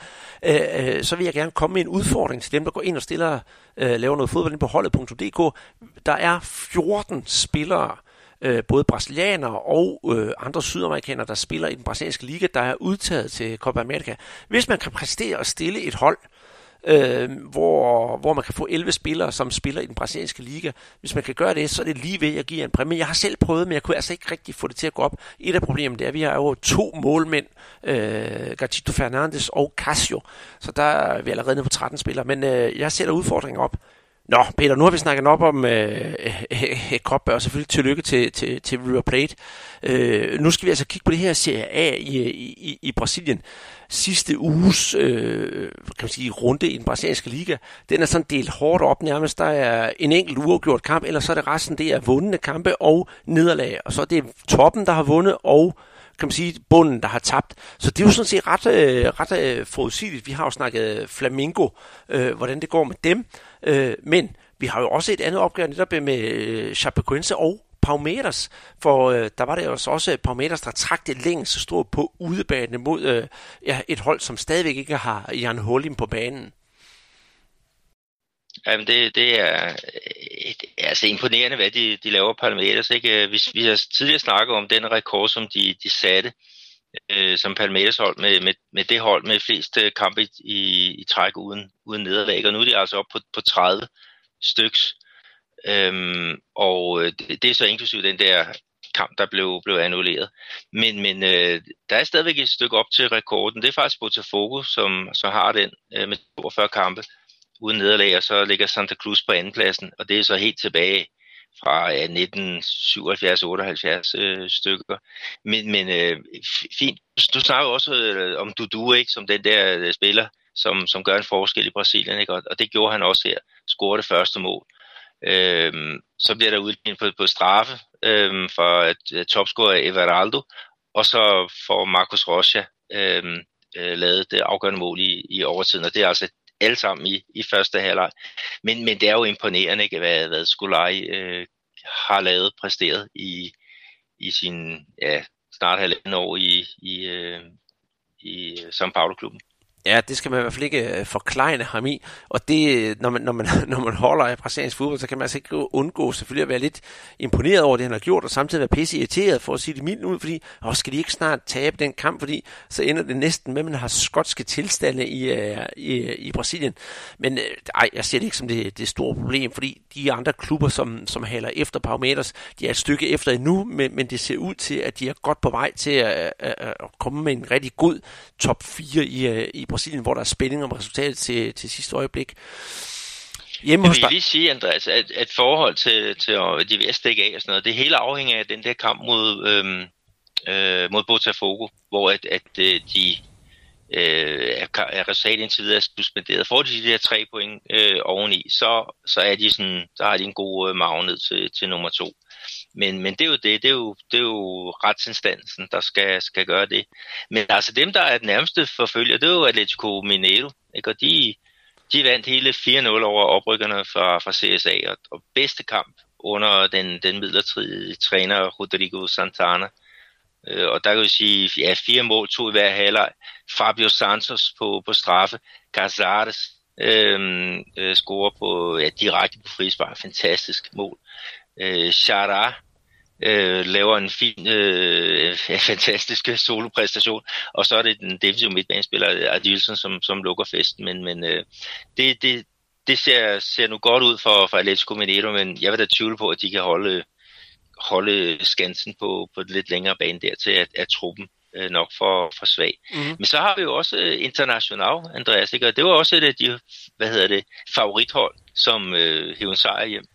øh, øh, så vil jeg gerne komme med en udfordring til dem, der går ind og stiller, øh, laver noget fodbold ind på holdet.dk. Der er 14 spillere, øh, både brasilianere og øh, andre sydamerikanere, der spiller i den brasilianske liga, der er udtaget til Copa America. Hvis man kan præstere og stille et hold, øh, øh, hvor, hvor man kan få 11 spillere, som spiller i den brasilianske liga. Hvis man kan gøre det, så er det lige ved at give en præmie. Jeg har selv prøvet, men jeg kunne altså ikke rigtig få det til at gå op. Et af problemerne er, at vi har jo to målmænd, øh, Gatito Fernandes og Casio, så der er vi allerede nede på 13 spillere, men øh, jeg sætter udfordringen op. Nå, Peter, nu har vi snakket op om øh, øh, Kop, og selvfølgelig tillykke til, til, til River Plate. Øh, nu skal vi altså kigge på det her Serie A i, i, i Brasilien. Sidste uges øh, kan man sige, runde i den brasilianske liga, den er sådan delt hårdt op nærmest. Der er en enkelt uafgjort kamp, eller så er det resten, det er vundne kampe og nederlag. Og så er det toppen, der har vundet, og kan man sige, bunden, der har tabt. Så det er jo sådan set ret, øh, ret øh, forudsigeligt. Vi har jo snakket Flamingo, øh, hvordan det går med dem. Øh, men vi har jo også et andet opgør netop med øh, Chapecoense og Palmeiras, for øh, der var det jo også Palmeiras, der trak det længst stort på udebanen mod øh, ja, et hold, som stadigvæk ikke har Jan Holim på banen. Jamen det, det er øh, et, altså imponerende, hvad de, de laver Palmeiras. Ikke? Øh, vi, vi har tidligere snakket om den rekord, som de, de satte øh, som Palmeiras hold med, med, med det hold med flest øh, kampe i, i træk uden, uden nederlag. Og nu er de altså op på, på 30 styks. Øhm, og øh, det, det er så inklusiv den der kamp, der blev, blev annulleret. Men, men øh, der er stadigvæk et stykke op til rekorden. Det er faktisk Botafogo, som, som har den øh, med 42 kampe uden nederlag, og så ligger Santa Cruz på andenpladsen, og det er så helt tilbage fra ja, 1977-78 øh, stykker. Men, men øh, fint. Du snakker også øh, om Dudu, ikke, som den der øh, spiller, som, som gør en forskel i Brasilien, ikke? Og, og det gjorde han også her. Scorede det første mål. Øhm, så bliver der uddelt på, på straffe øhm, for at, topscorer Everaldo, og så får Marcus Rocha øhm, øh, lavet det afgørende mål i, i overtiden, og det er altså alle sammen i, i første halvleg. Men, men det er jo imponerende, ikke, hvad, hvad Skolaj øh, har lavet, præsteret i, i sin ja, snart halvanden år i, i, øh, i São Paulo-klubben. Ja, det skal man i hvert fald ikke øh, forklejne ham i. Og det, øh, når man, når man, når man holder af brasiliansk fodbold, så kan man altså ikke undgå selvfølgelig at være lidt imponeret over det, han har gjort, og samtidig være pisse irriteret for at sige det mildt ud, fordi åh, skal de ikke snart tabe den kamp, fordi så ender det næsten med, at man har skotske tilstande i, øh, i, i Brasilien. Men ej, jeg ser det ikke som det, det store problem, fordi de andre klubber, som, som haler efter Parameters, de er et stykke efter endnu, men, men det ser ud til, at de er godt på vej til at, at, at komme med en rigtig god top 4 i, i Brasilien, hvor der er spænding om resultatet til, til sidste øjeblik. Hjemme jeg vil lige sige, Andreas, at, at forhold til, til de vil stikke af og sådan noget, det hele afhænger af den der kamp mod, øhm, øh, mod Botafogo, hvor at, at øh, de øh, er, er resultatet indtil videre suspenderet. Får de de der tre point øh, oveni, så, så, er de sådan, så har de en god øh, ned til, til nummer to. Men, men det er jo det, det er jo, det er jo retsinstansen, der skal, skal gøre det. Men altså dem, der er den nærmeste forfølger, det er jo Atletico Mineiro, ikke? og de, de vandt hele 4-0 over oprykkerne fra, fra CSA, og, og bedste kamp under den, den midlertidige træner Rodrigo Santana. Øh, og der kan vi sige, ja, fire mål, to i hver halvleg. Fabio Santos på, på straffe. Cazares øh, øh, scorer på, ja, direkte på frispark. Fantastisk mål. Øh, Chara øh, laver en fin, øh, fantastisk solopræstation, og så er det den defensive midtbanespiller Adilson, som, som lukker festen, men, men øh, det, det, det ser, ser nu godt ud for, for Atletico Mineiro, men jeg vil da tvivle på, at de kan holde, holde skansen på, på et lidt længere bane der til, at, at truppen øh, nok for, for svag. Mm-hmm. Men så har vi jo også øh, International, Andreas, ikke? og det var også et af de, hvad hedder det, favorithold, som øh, hævde en sejr hjem.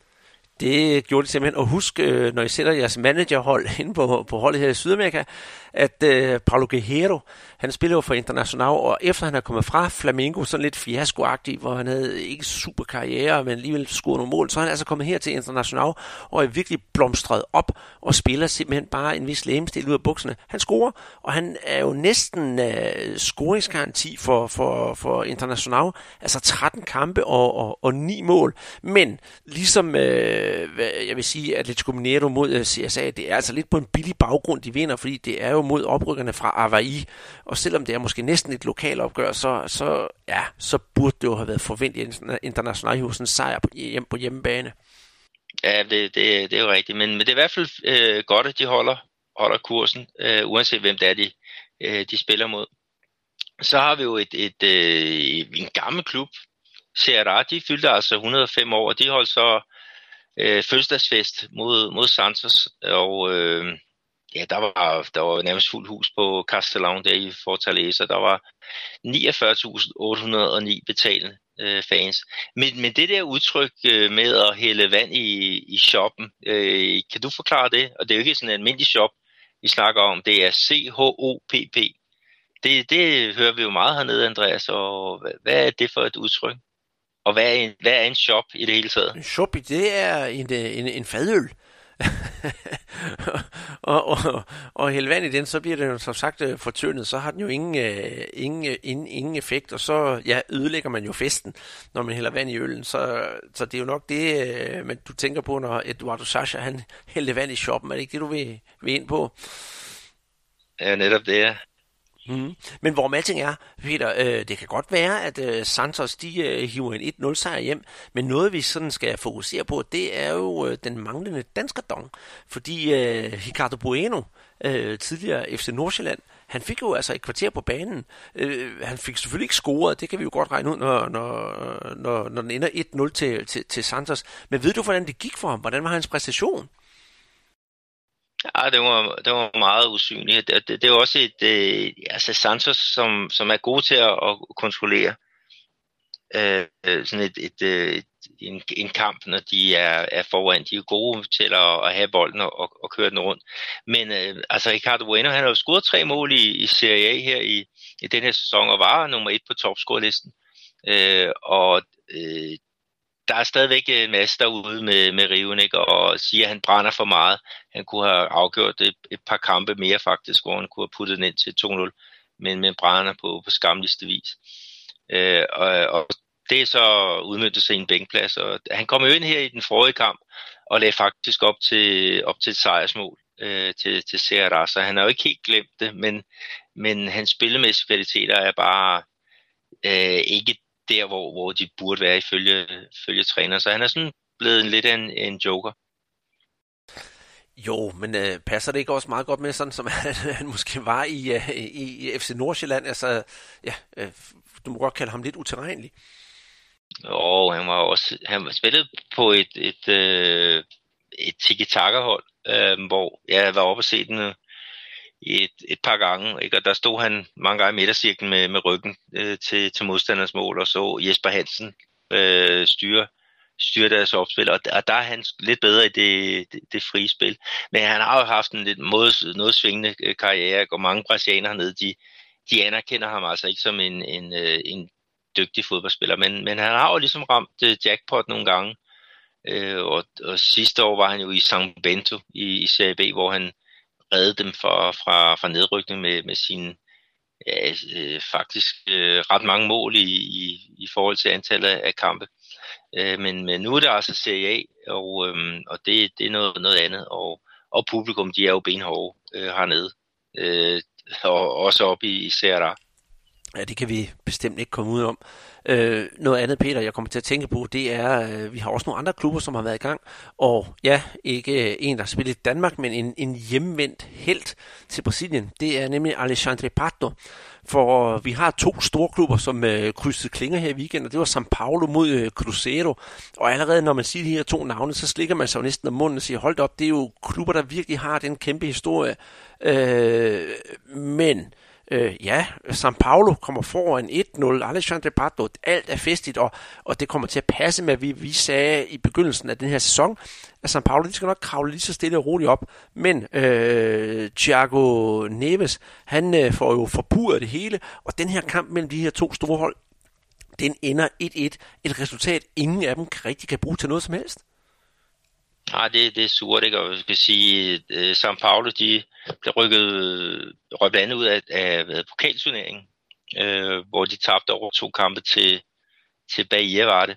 Det gjorde det simpelthen. Og husk, øh, når I sætter jeres managerhold ind på, på holdet her i Sydamerika, at øh, Paulo Guerrero, han spiller jo for International, og efter han er kommet fra Flamengo, sådan lidt fiaskoagtig, hvor han havde ikke super karriere, men alligevel scoret nogle mål, så er han altså kommet her til International, og er virkelig blomstret op, og spiller simpelthen bare en vis lægemstil ud af bukserne. Han scorer, og han er jo næsten øh, scoringsgaranti for, for, for International, altså 13 kampe og, og, og 9 mål, men ligesom, øh, jeg vil sige, Atletico Mineiro mod øh, CSA, det er altså lidt på en billig baggrund, de vinder, fordi det er jo mod oprykkerne fra Avaí, og selvom det er måske næsten et lokalt opgør, så, så, ja, så burde det jo have været forventet international hos en sejr på, hjem, på hjemmebane. Ja, det, det, det er jo rigtigt, men, men det er i hvert fald øh, godt, at de holder, holder kursen, øh, uanset hvem det er, de, øh, de spiller mod. Så har vi jo et, et, øh, en gammel klub, Serra, de fyldte altså 105 år, og de holdt så øh, fødselsdagsfest mod, mod Santos, og øh, ja, der var, der var nærmest fuld hus på Castellon der i Fortaleza. Der var 49.809 betalende øh, fans. Men, men det der udtryk øh, med at hælde vand i, i shoppen, øh, kan du forklare det? Og det er jo ikke sådan en almindelig shop, vi snakker om. Det er C-H-O-P-P. Det, det hører vi jo meget hernede, Andreas. Og hvad, hvad er det for et udtryk? Og hvad er en, hvad er en shop i det hele taget? En shop, det er en, øh, en, en fadøl. og, og, og hælde vand i den, så bliver den jo som sagt øh, fortyndet, så har den jo ingen, øh, ingen, øh, ingen, ingen effekt, og så ja, ødelægger man jo festen, når man hælder vand i øllen. Så, så det er jo nok det, uh, man, du tænker på, når Eduardo Sasha han hældte vand i shoppen. Er det ikke det, du vil, vil ind på? Ja, netop det, ja. Mm. Men hvor alting er, Peter, øh, det kan godt være, at øh, Santos de øh, hiver en 1-0 sejr hjem, men noget vi sådan skal fokusere på, det er jo øh, den manglende danskerdong. Fordi øh, Ricardo Bueno, øh, tidligere FC Nordsjælland, han fik jo altså et kvarter på banen. Øh, han fik selvfølgelig ikke scoret, det kan vi jo godt regne ud, når, når, når, når den ender 1-0 til, til, til Santos. Men ved du, hvordan det gik for ham? Hvordan var hans præstation? Ja, det var, det var meget usynligt. Det, det, det er også et, øh, altså Santos, som, som er god til at, at kontrollere øh, øh sådan et, et, et, en, en kamp, når de er, er foran. De er gode til at, at have bolden og, og køre den rundt. Men øh, altså Ricardo Bueno, han har jo scoret tre mål i, i Serie A her i, i den her sæson, og var nummer et på topscorelisten. Øh, og øh, der er stadigvæk øh, en masse derude med, med Riven, ikke? og siger, at han brænder for meget. Han kunne have afgjort et, et par kampe mere faktisk, hvor han kunne have puttet den ind til 2-0, men, men brænder på, på skamligste vis. Øh, og, og det er så udmyndtet sig i en bænkplads, og han kom jo ind her i den forrige kamp, og lagde faktisk op til, op til et sejrsmål øh, til, til Serra, så han har jo ikke helt glemt det, men, men hans spillemæssige kvaliteter er bare øh, ikke der, hvor, hvor de burde være ifølge, ifølge træner. Så han er sådan blevet lidt en, en joker. Jo, men øh, passer det ikke også meget godt med, sådan som han, han måske var i, uh, i, i FC Nordsjælland? Altså, ja, øh, du må godt kalde ham lidt uterrenelig. Jo, han var også han var spillet på et, et, øh, et tiki-taka-hold, øh, hvor jeg var oppe og se den et, et par gange, ikke? og der stod han mange gange i midtercirklen med, med ryggen øh, til, til modstanders mål, og så Jesper Hansen øh, styre, styre deres opspil, og, og der er han lidt bedre i det, det, det frie spil. Men han har jo haft en lidt måde, noget svingende øh, karriere, og mange brasilianere hernede, de, de anerkender ham altså ikke som en, en, øh, en dygtig fodboldspiller, men, men han har jo ligesom ramt øh, jackpot nogle gange, øh, og, og sidste år var han jo i San Bento i, i Serie B, hvor han redde dem fra, fra, fra nedrykning med, med sine ja, øh, faktisk øh, ret mange mål i, i, i forhold til antallet af kampe. Øh, men, men nu er det altså Serie A, og, øh, og det, det er noget, noget andet. Og, og publikum, de er jo benhårde øh, hernede, øh, og også oppe i, i Serie A. Ja, det kan vi bestemt ikke komme ud om. Øh, noget andet, Peter, jeg kommer til at tænke på, det er, øh, vi har også nogle andre klubber, som har været i gang. Og ja, ikke øh, en, der har spillet i Danmark, men en, en hjemvendt held til Brasilien. Det er nemlig Alexandre Pato. For øh, vi har to store klubber, som øh, krydsede klinger her i weekenden, og det var São Paulo mod øh, Cruzeiro. Og allerede når man siger de her to navne, så slikker man sig jo næsten om munden og siger, hold op, det er jo klubber, der virkelig har den kæmpe historie. Øh, men Øh, ja, São Paulo kommer foran 1-0. Alexandre Pato, alt er festligt, og, og det kommer til at passe med, at vi, vi sagde i begyndelsen af den her sæson, at São Paulo de skal nok kravle lige så stille og roligt op. Men øh, Thiago Neves, han øh, får jo forpurret det hele, og den her kamp mellem de her to store hold, den ender 1-1. Et resultat, ingen af dem rigtig kan bruge til noget som helst. Nej, det, det er surt, ikke? Og jeg skal sige, at São Paulo, de blev rykket, rykket andet ud af, af, af pokalturneringen, øh, hvor de tabte over to kampe til, til Bahia, var det.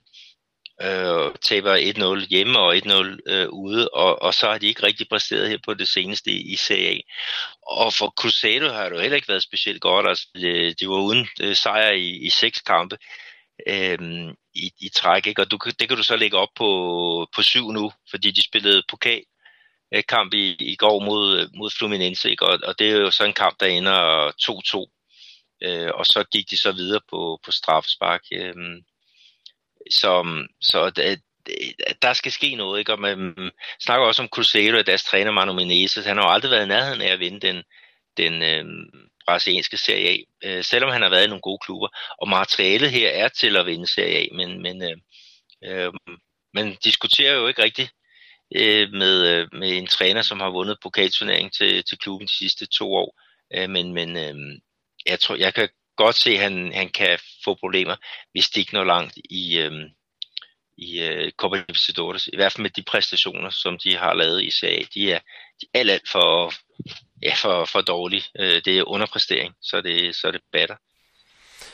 Øh, taber 1-0 hjemme og 1-0 øh, ude, og, og så har de ikke rigtig præsteret her på det seneste i, i CA. Og for Cruzeiro har det jo heller ikke været specielt godt. Altså, de, de var uden øh, sejr i, i seks kampe øhm, i, i træk, ikke? og du, det kan du så lægge op på, på syv nu, fordi de spillede pokalkamp i, i går mod, mod Fluminense, ikke? Og, og det er jo så en kamp, der ender 2-2, øh, og så gik de så videre på, på straffespark. Øh, så så det, der skal ske noget, ikke? og man snakker også om Cruzeiro, at deres træner Manu Menezes, han har jo aldrig været i nærheden af at vinde den, den øh, brasilianske Serie A, øh, selvom han har været i nogle gode klubber. Og materialet her er til at vinde Serie A, men, men øh, øh, man diskuterer jo ikke rigtigt øh, med, øh, med en træner, som har vundet pokalturnering til, til klubben de sidste to år. Øh, men men øh, jeg tror, jeg kan godt se, at han, han kan få problemer, hvis det ikke når langt i, øh, i øh, Copa Libertadores. I hvert fald med de præstationer, som de har lavet i Serie De er, de er alt, alt for, ja, for, for dårlig. Øh, det er underpræstering, så det, så det batter.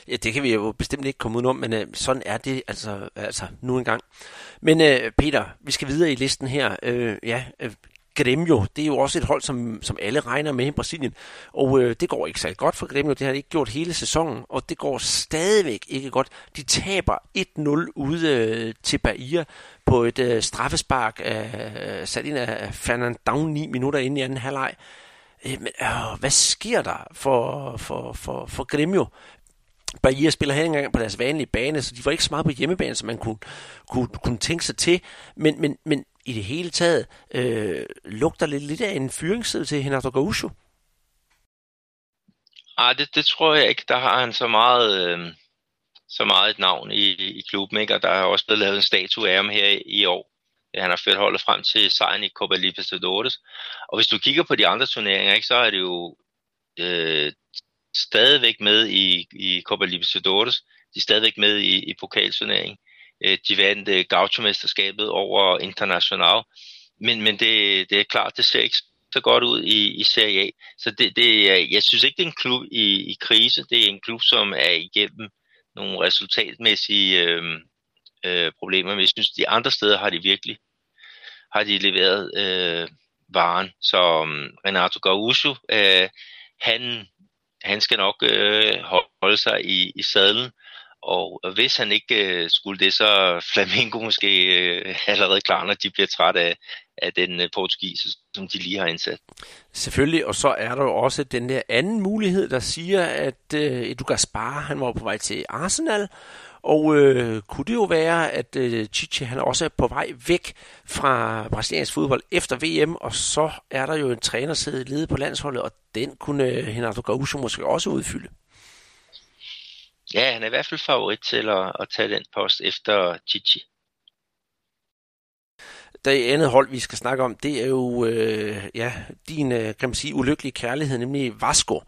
Ja, det kan vi jo bestemt ikke komme ud om, men øh, sådan er det altså, altså nu engang. Men øh, Peter, vi skal videre i listen her. Øh, ja, øh, Gremio, det er jo også et hold, som, som alle regner med i Brasilien. Og øh, det går ikke særlig godt for Gremio. Det har de ikke gjort hele sæsonen, og det går stadigvæk ikke godt. De taber 1-0 ude øh, til Bahia på et øh, straffespark øh, sat ind af Fernandão 9 minutter inde i anden halvleg. Øh, men, øh, hvad sker der for, for, for, for Gremio? Bahia spiller her engang på deres vanlige bane, så de var ikke så meget på hjemmebane, som man kunne, kunne, kunne tænke sig til. Men, men, men i det hele taget øh, lugter lidt, lidt af en fyringsside til Renato Gaucho? Nej, ah, det, det tror jeg ikke. Der har han så meget, øh, så meget et navn i, i klubben, ikke? og der er også blevet lavet en statue af ham her i, i år. Han har ført holdet frem til sejren i Copa Libertadores. Og hvis du kigger på de andre turneringer, ikke, så er det jo øh, stadigvæk med i, i Copa Libertadores. De er stadigvæk med i, i pokalturneringen. Øh, de vandt øh, Gaucho-mesterskabet over International. Men, men det, det er klart, det ser ikke så godt ud i, i Serie A. Så det, det, jeg synes ikke, det er en klub i, i krise. Det er en klub, som er igennem nogle resultatmæssige øh, øh, problemer. Men jeg synes, de andre steder har de virkelig har de leveret øh, varen. Så um, Renato Gaucho, øh, han, han skal nok øh, holde sig i, i sadlen. Og hvis han ikke øh, skulle det, så Flamingo måske øh, allerede klar, når de bliver træt af, af den øh, portugis, som de lige har indsat. Selvfølgelig, og så er der jo også den der anden mulighed, der siger, at øh, Edu Gaspar, han var på vej til Arsenal, og øh, kunne det jo være, at øh, Chichi han også er på vej væk fra brasiliansk fodbold efter VM, og så er der jo en træner siddet ledet på landsholdet, og den kunne øh, Renato Gaúcho måske også udfylde. Ja, han er i hvert fald favorit til at, at tage den post efter Chichi. Det andet hold, vi skal snakke om, det er jo øh, ja, din øh, kan man sige, ulykkelige kærlighed, nemlig Vasco.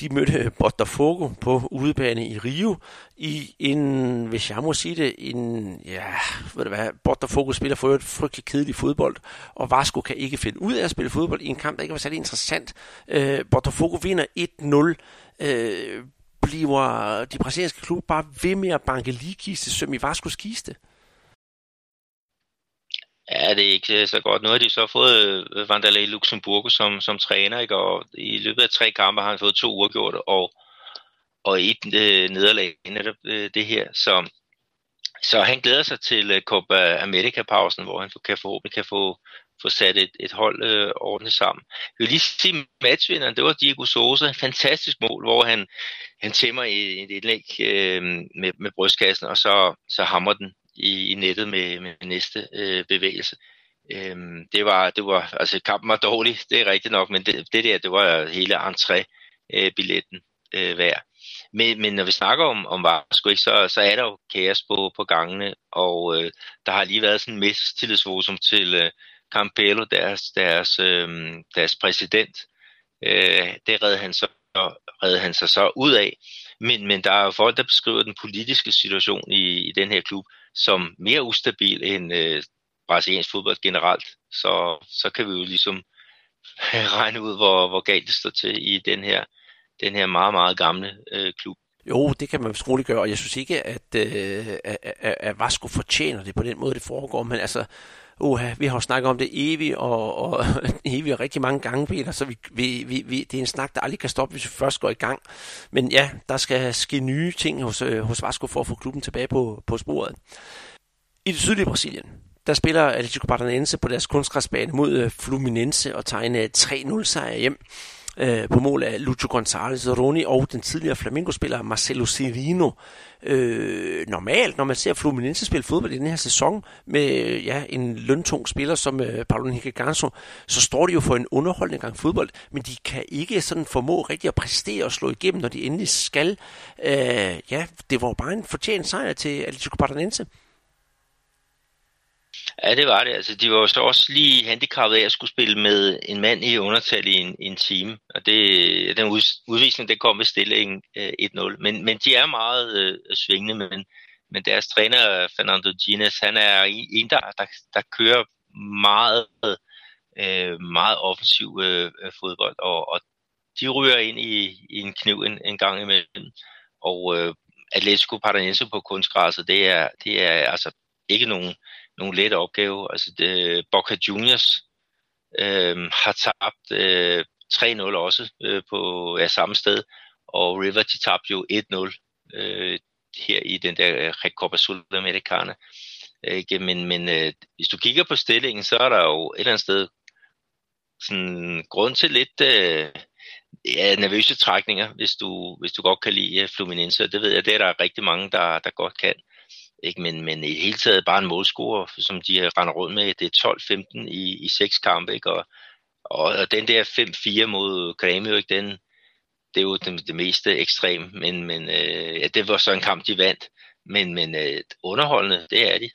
De mødte Botafogo på udebane i Rio i en, hvis jeg må sige det, en, ja, ved du hvad, Botafogo spiller for et frygtelig kedelig fodbold, og Vasco kan ikke finde ud af at spille fodbold i en kamp, der ikke var særlig interessant. Øh, Botafogo vinder 1-0. Øh, bliver de brasilianske klub bare ved med at banke ligekiste søm i Vascos kiste? Ja, det er ikke øh, så godt. Nu har de så fået øh, Vandale i Luxemburgo som, som træner, ikke? og i løbet af tre kampe har han fået to uafgjort og, og et øh, nederlag netop øh, det her. Så, så han glæder sig til øh, Copa America-pausen, hvor han kan forhåbentlig kan få, få sat et, et hold øh, ordentligt sammen. Jeg vil lige sige, matchvinderen, det var Diego Sosa. Fantastisk mål, hvor han, han tæmmer i et indlæg øh, med, med brystkassen, og så, så hammer den i, i nettet med, med næste øh, bevægelse. Øhm, det var, det var, altså kampen var dårlig, det er rigtigt nok, men det, det der, det var hele entré-billetten øh, øh, værd. Men, men når vi snakker om, om Vasco, ikke, så, så er der jo kaos på, på gangene, og øh, der har lige været sådan en mistillidsvotum til øh, Campello, deres, deres, øh, deres præsident. Øh, det redde han, så, redde han sig så ud af. Men, men der er jo folk, der beskriver den politiske situation i, i den her klub, som mere ustabil end øh, brasiliansk fodbold generelt, så, så kan vi jo ligesom regne ud, hvor, hvor galt det står til i den her, den her meget, meget gamle øh, klub. Jo, det kan man vist roligt gøre, og jeg synes ikke, at, øh, at, at Vasco fortjener det på den måde, det foregår, men altså, uha, vi har jo snakket om det evigt og, og evigt og rigtig mange gange, Peter, så vi, vi, vi, vi, det er en snak, der aldrig kan stoppe, hvis vi først går i gang. Men ja, der skal ske nye ting hos, øh, hos Vasco for at få klubben tilbage på, på sporet. I det sydlige Brasilien, der spiller Atletico Paranaense på deres kunstgræsbane mod øh, Fluminense og tegner 3-0 øh, sejr hjem øh, på mål af Lucho González Roni og den tidligere Flamengo-spiller Marcelo Cirino. Øh, normalt, når man ser Fluminense spille fodbold i den her sæson med ja, en løntung spiller som øh, Paulo Henrique Ganso, så står de jo for en underholdende gang fodbold, men de kan ikke sådan formå rigtig at præstere og slå igennem, når de endelig skal. Øh, ja, det var bare en fortjent sejr til Atletico Paranaense. Ja, det var det. Altså, de var jo så også lige handicappet af at skulle spille med en mand i undertal i en, i en time. Og det, den udvisning, det kom ved stillingen øh, 1-0. Men, men de er meget øh, svingende, men, men deres træner, Fernando Gines, han er en, der, der, der kører meget, øh, meget offensiv øh, fodbold. Og, og de ryger ind i, i en kniv en, en gang imellem. Og øh, Atletico Paranaense på kunstgræsset, det er, det er altså ikke nogen nogen lette opgave. Altså det, Boca Juniors øh, har tabt øh, 3-0 også øh, på ja, samme sted, og River de tabte jo 1-0 øh, her i den der øh, Recopa Sudamericana. Øh, Ikke? Men, men øh, hvis du kigger på stillingen, så er der jo et eller andet sted sådan grund til lidt øh, ja, nervøse trækninger, hvis du, hvis du godt kan lide øh, Fluminense. Det ved jeg, det er der rigtig mange, der, der godt kan. Ikke? Men, men i det hele taget bare en målscore, som de render rundt med. Det er 12-15 i, i seks kampe, ikke? Og, og, og den der 5-4 mod Grêmio, ikke? Den, det er jo det, det meste ekstrem, men, men øh, ja, det var så en kamp, de vandt. Men, men øh, underholdende, det er de.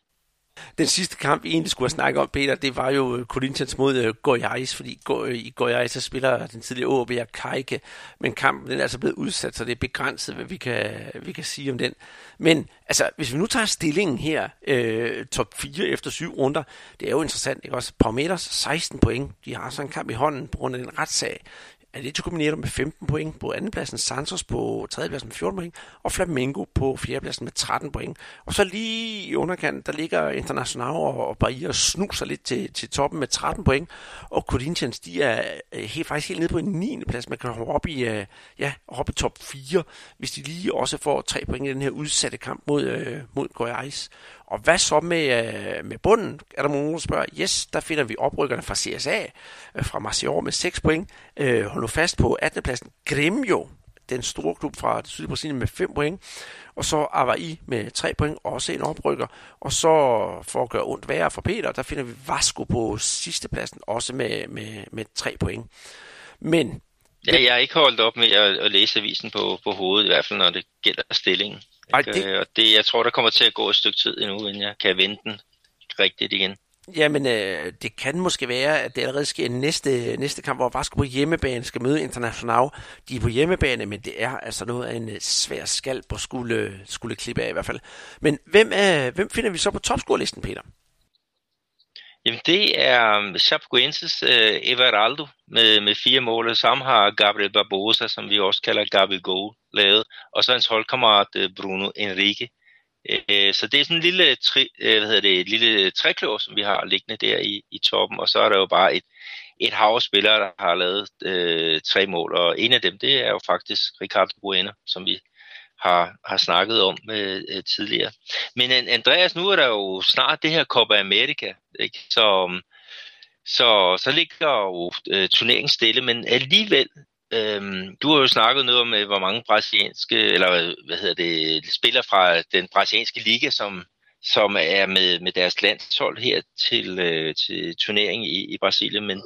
Den sidste kamp, vi egentlig skulle have snakket om, Peter, det var jo Corinthians mod uh, Goiás, fordi uh, i Goiás så spiller den tidligere OB Kajke, men kampen den er altså blevet udsat, så det er begrænset, hvad vi kan, vi kan sige om den. Men altså, hvis vi nu tager stillingen her, uh, top 4 efter syv runder, det er jo interessant, ikke også? Parmeters 16 point, de har så en kamp i hånden på grund af den retssag. Atletico Mineiro med 15 point på andenpladsen, Santos på tredjepladsen med 14 point, og Flamengo på fjerdepladsen med 13 point. Og så lige i underkanten, der ligger International og Bahia og snuser lidt til, til toppen med 13 point, og Corinthians, de er øh, helt, faktisk helt nede på en 9. plads. Man kan hoppe op i, øh, ja, hoppe i top 4, hvis de lige også får 3 point i den her udsatte kamp mod, øh, mod Goiás. Og hvad så med, øh, med bunden? Er der nogen, der spørger? Yes, der finder vi oprykkerne fra CSA, øh, fra Marseille med 6 point. Øh, hold nu fast på 18. pladsen. Gremio, den store klub fra det sydlige Brasilien med 5 point. Og så Avaí med 3 point, også en oprykker. Og så for at gøre ondt værre for Peter, der finder vi Vasco på sidste pladsen, også med, med, med 3 point. Men Ja, jeg har ikke holdt op med at, at læse avisen på, på hovedet, i hvert fald når det gælder stillingen. Ej, det... Øh, og det, jeg tror, der kommer til at gå et stykke tid endnu, inden jeg kan vende den rigtigt igen. Jamen, øh, det kan måske være, at det allerede sker næste, næste kamp, hvor Vasco på hjemmebane skal møde International. De er på hjemmebane, men det er altså noget af en øh, svær skal på skulle, skulle klippe af i hvert fald. Men hvem, er, hvem finder vi så på topscorelisten, Peter? Jamen det er um, Chap Chapecoenses øh, Everaldo med, med fire mål, og sammen har Gabriel Barbosa, som vi også kalder Gabriel Goal, lavet, og så hans holdkammerat øh, Bruno Enrique. Øh, så det er sådan en lille, tri, øh, hvad hedder det, et lille trækløver, som vi har liggende der i, i toppen, og så er der jo bare et, et hav af spillere, der har lavet øh, tre mål, og en af dem, det er jo faktisk Ricardo Bueno, som vi har, har snakket om øh, øh tidligere. Men øh, Andreas, nu er der jo snart det her Copa America, ikke? Så, øhm, så, så ligger jo øh, turneringen stille, men alligevel, øh, du har jo snakket noget om, øh, hvor mange brasilianske, eller øh, hvad hedder det, spillere fra den brasilianske liga, som, som er med, med deres landshold her til, øh, til turneringen i, i Brasilien, men,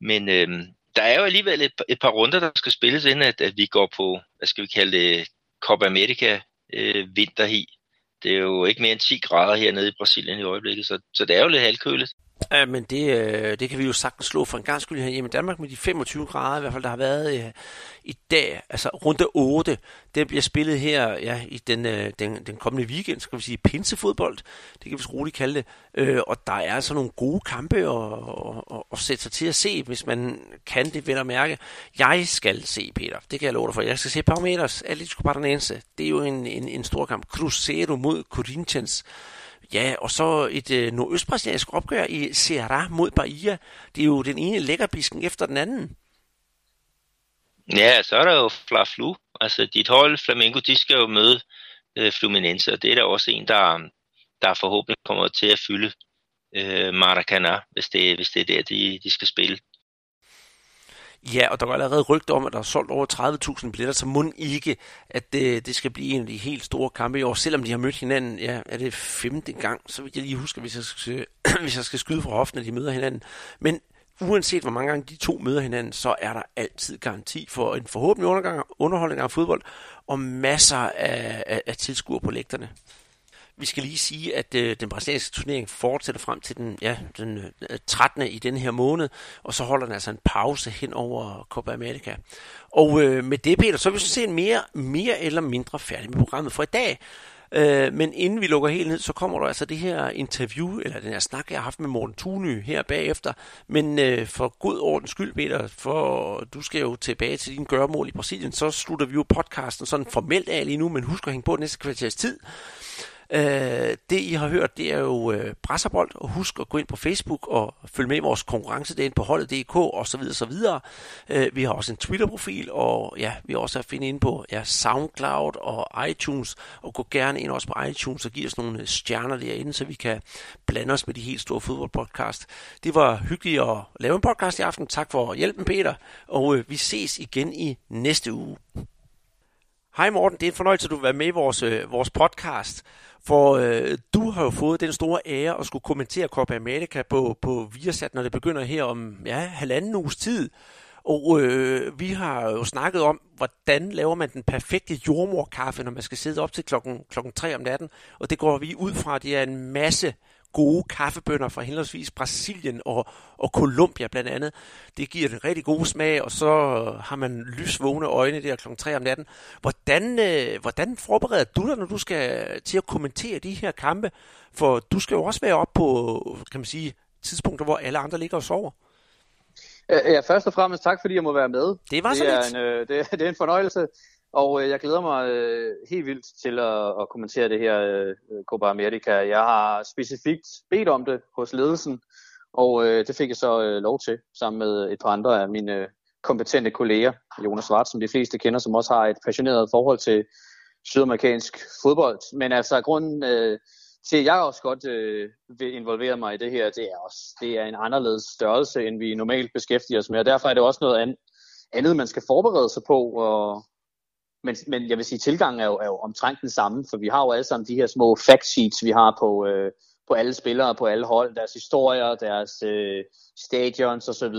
men øh, der er jo alligevel et, et par runder, der skal spilles, inden at, at vi går på, hvad skal vi kalde det, Copa America øh, vinterhi. Det er jo ikke mere end 10 grader hernede i Brasilien i øjeblikket, så, så det er jo lidt halvkøligt. Ja, men det, øh, det kan vi jo sagtens slå for en gang skyld her i Danmark med de 25 grader, i hvert fald der har været øh, i dag, altså runde 8, det bliver spillet her ja, i den, øh, den, den kommende weekend, skal vi sige pinsefodbold, det kan vi roligt kalde det, øh, og der er altså nogle gode kampe at, at, at sætte sig til at se, hvis man kan det vel at mærke. Jeg skal se, Peter, det kan jeg love dig for, jeg skal se Parmeters Atletico Paranense, det er jo en, en, en stor kamp, Cruzeiro mod Corinthians, Ja, og så et øh, nordøstbrasiliansk opgør i Ceará mod Bahia. Det er jo den ene lækkerbisken efter den anden. Ja, så er der jo Fla-Flu. Altså dit hold, Flamengo, de skal jo møde øh, Fluminense, og det er der også en, der, der forhåbentlig kommer til at fylde øh, Maracanã, hvis det, hvis det er der, de, de skal spille. Ja, og der går allerede rygter om, at der er solgt over 30.000 billetter, så må ikke, at det, det skal blive en af de helt store kampe i år, selvom de har mødt hinanden, ja, er det femte gang, så vil jeg lige huske, hvis jeg skal, hvis jeg skal skyde fra hoften, at de møder hinanden. Men uanset hvor mange gange de to møder hinanden, så er der altid garanti for en forhåbentlig undergang, underholdning af fodbold, og masser af, af, af tilskuere på lægterne. Vi skal lige sige, at øh, den brasilianske turnering fortsætter frem til den, ja, den øh, 13. i den her måned, og så holder den altså en pause hen over Copa America. Og øh, med det, Peter, så er vi se set mere, mere eller mindre færdige med programmet for i dag. Øh, men inden vi lukker helt ned, så kommer der altså det her interview, eller den her snak, jeg har haft med Morten Thuny her bagefter. Men øh, for god ordens skyld, Peter, for du skal jo tilbage til din gørmål i Brasilien, så slutter vi jo podcasten sådan formelt af lige nu, men husk at hænge på næste kvarters tid. Øh, det I har hørt, det er jo øh, Brasserbold, og husk at gå ind på Facebook og følge med i vores konkurrencedagen på holdet.dk og så videre, så videre. Øh, vi har også en Twitter-profil, og ja, vi har også at finde ind på ja, SoundCloud og iTunes, og gå gerne ind også på iTunes og give os nogle øh, stjerner derinde, så vi kan blande os med de helt store fodboldpodcast. Det var hyggeligt at lave en podcast i aften. Tak for hjælpen, Peter, og øh, vi ses igen i næste uge. Hej Morten, det er en fornøjelse, at du vil være med i vores, øh, vores podcast. For øh, du har jo fået den store ære at skulle kommentere Copa America på, på Viasat, når det begynder her om ja, halvanden uges tid. Og øh, vi har jo snakket om, hvordan laver man den perfekte jordmorkaffe, når man skal sidde op til klokken, klokken 3 om natten. Og det går vi ud fra, det er en masse gode kaffebønder fra henholdsvis Brasilien og, og Colombia blandt andet. Det giver en rigtig god smag, og så har man lysvågne øjne der kl. 3 om natten. Hvordan, øh, hvordan forbereder du dig, når du skal til at kommentere de her kampe? For du skal jo også være op på, kan man sige, tidspunkter, hvor alle andre ligger og sover. Ja, først og fremmest tak, fordi jeg må være med. Det var det så er lidt. En, øh, det, det er en fornøjelse, og øh, jeg glæder mig øh, helt vildt til at, at kommentere det her øh, Copa America. Jeg har specifikt bedt om det hos ledelsen, og øh, det fik jeg så øh, lov til, sammen med et par andre af mine øh, kompetente kolleger. Jonas Svart, som de fleste kender, som også har et passioneret forhold til sydamerikansk fodbold. Men altså, grunden øh, til, at jeg også godt øh, vil involvere mig i det her, det er også det er en anderledes størrelse, end vi normalt beskæftiger os med. Og derfor er det også noget andet, man skal forberede sig på. Og, men, men jeg vil sige, at tilgangen er jo, er jo omtrent den samme, for vi har jo alle sammen de her små fact sheets, vi har på, øh, på alle spillere, på alle hold, deres historier, deres øh, stadions osv.,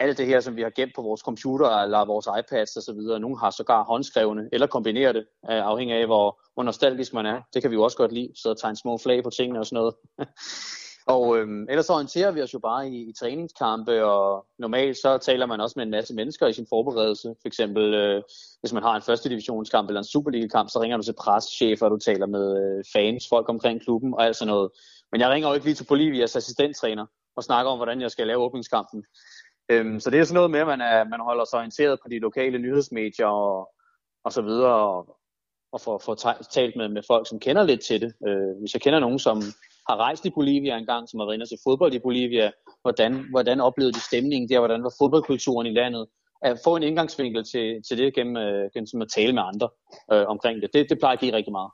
alt det her, som vi har gemt på vores computer eller vores iPads og så videre. Nogle har sågar håndskrevne, eller kombinerer det, øh, afhængig af, hvor, hvor nostalgisk man er. Det kan vi jo også godt lide, så tegne små flag på tingene og sådan noget. og øhm, ellers så orienterer vi os jo bare i, i træningskampe, og normalt så taler man også med en masse mennesker i sin forberedelse. For eksempel, øh, hvis man har en første divisionskamp eller en Superliga-kamp, så ringer du til preschefer, og du taler med øh, fans, folk omkring klubben og alt sådan noget. Men jeg ringer jo ikke lige til Bolivias assistenttræner og snakker om, hvordan jeg skal lave åbningskampen. Øhm, så det er sådan noget med, at man, er, man holder sig orienteret på de lokale nyhedsmedier og, og så videre, og, og får, får talt med, med folk, som kender lidt til det. Øh, hvis jeg kender nogen, som har rejst i Bolivia engang, som har været inde og se fodbold i Bolivia, hvordan, hvordan oplevede de stemningen der, hvordan var fodboldkulturen i landet, at få en indgangsvinkel til, til det gennem, øh, gennem at tale med andre øh, omkring det. det. Det plejer at give rigtig meget.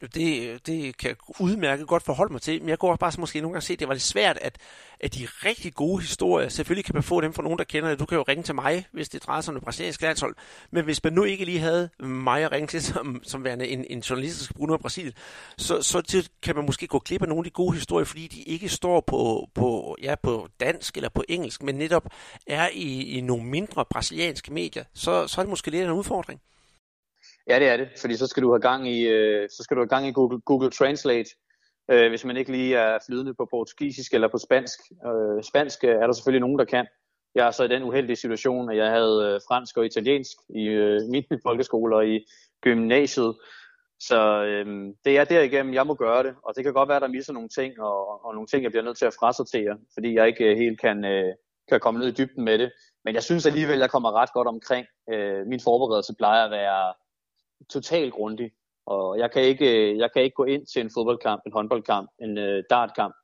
Det, det kan jeg udmærket godt forholde mig til, men jeg går bare så måske nogle gange se, at det var lidt svært, at, at de rigtig gode historier, selvfølgelig kan man få dem fra nogen, der kender det. Du kan jo ringe til mig, hvis det drejer sig om det brasilianske landshold. Men hvis man nu ikke lige havde mig at ringe til som, som værende en, en journalist, der skal bruge noget Brasil, så, så kan man måske gå glip af nogle af de gode historier, fordi de ikke står på, på, ja, på dansk eller på engelsk, men netop er i, i nogle mindre brasilianske medier. Så, så er det måske lidt en udfordring. Ja, det er det, fordi så skal du have gang i, øh, så skal du have gang i Google, Google Translate, øh, hvis man ikke lige er flydende på portugisisk eller på spansk. Øh, spansk er der selvfølgelig nogen, der kan. Jeg er så i den uheldige situation, at jeg havde øh, fransk og italiensk i øh, min folkeskole og i gymnasiet. Så øh, det er derigennem, jeg må gøre det, og det kan godt være, at der misser nogle ting, og, og nogle ting, jeg bliver nødt til at frasortere, fordi jeg ikke øh, helt kan, øh, kan komme ned i dybden med det. Men jeg synes alligevel, at jeg kommer ret godt omkring. Øh, min forberedelse plejer at være totalt grundig. Og jeg kan, ikke, øh, jeg kan ikke gå ind til en fodboldkamp, en håndboldkamp, en øh, dartkamp,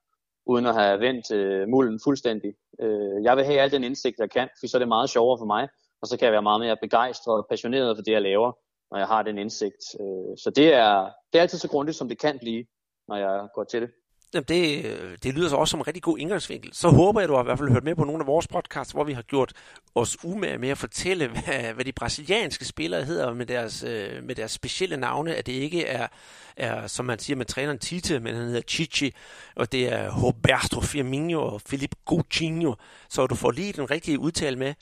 uden at have vendt øh, mulden fuldstændig. Øh, jeg vil have al den indsigt, jeg kan, for så er det meget sjovere for mig, og så kan jeg være meget mere begejstret og passioneret for det, jeg laver, når jeg har den indsigt. Øh, så det er, det er altid så grundigt, som det kan blive, når jeg går til det. Jamen det, det lyder så også som en rigtig god indgangsvinkel. Så håber jeg, du har i hvert fald hørt med på nogle af vores podcasts, hvor vi har gjort os umage med at fortælle, hvad, hvad de brasilianske spillere hedder med deres, øh, med deres specielle navne, at det ikke er, er, som man siger med træneren Tite, men han hedder Chichi, og det er Roberto Firmino og Felipe Coutinho. Så du får lige den rigtige udtale med.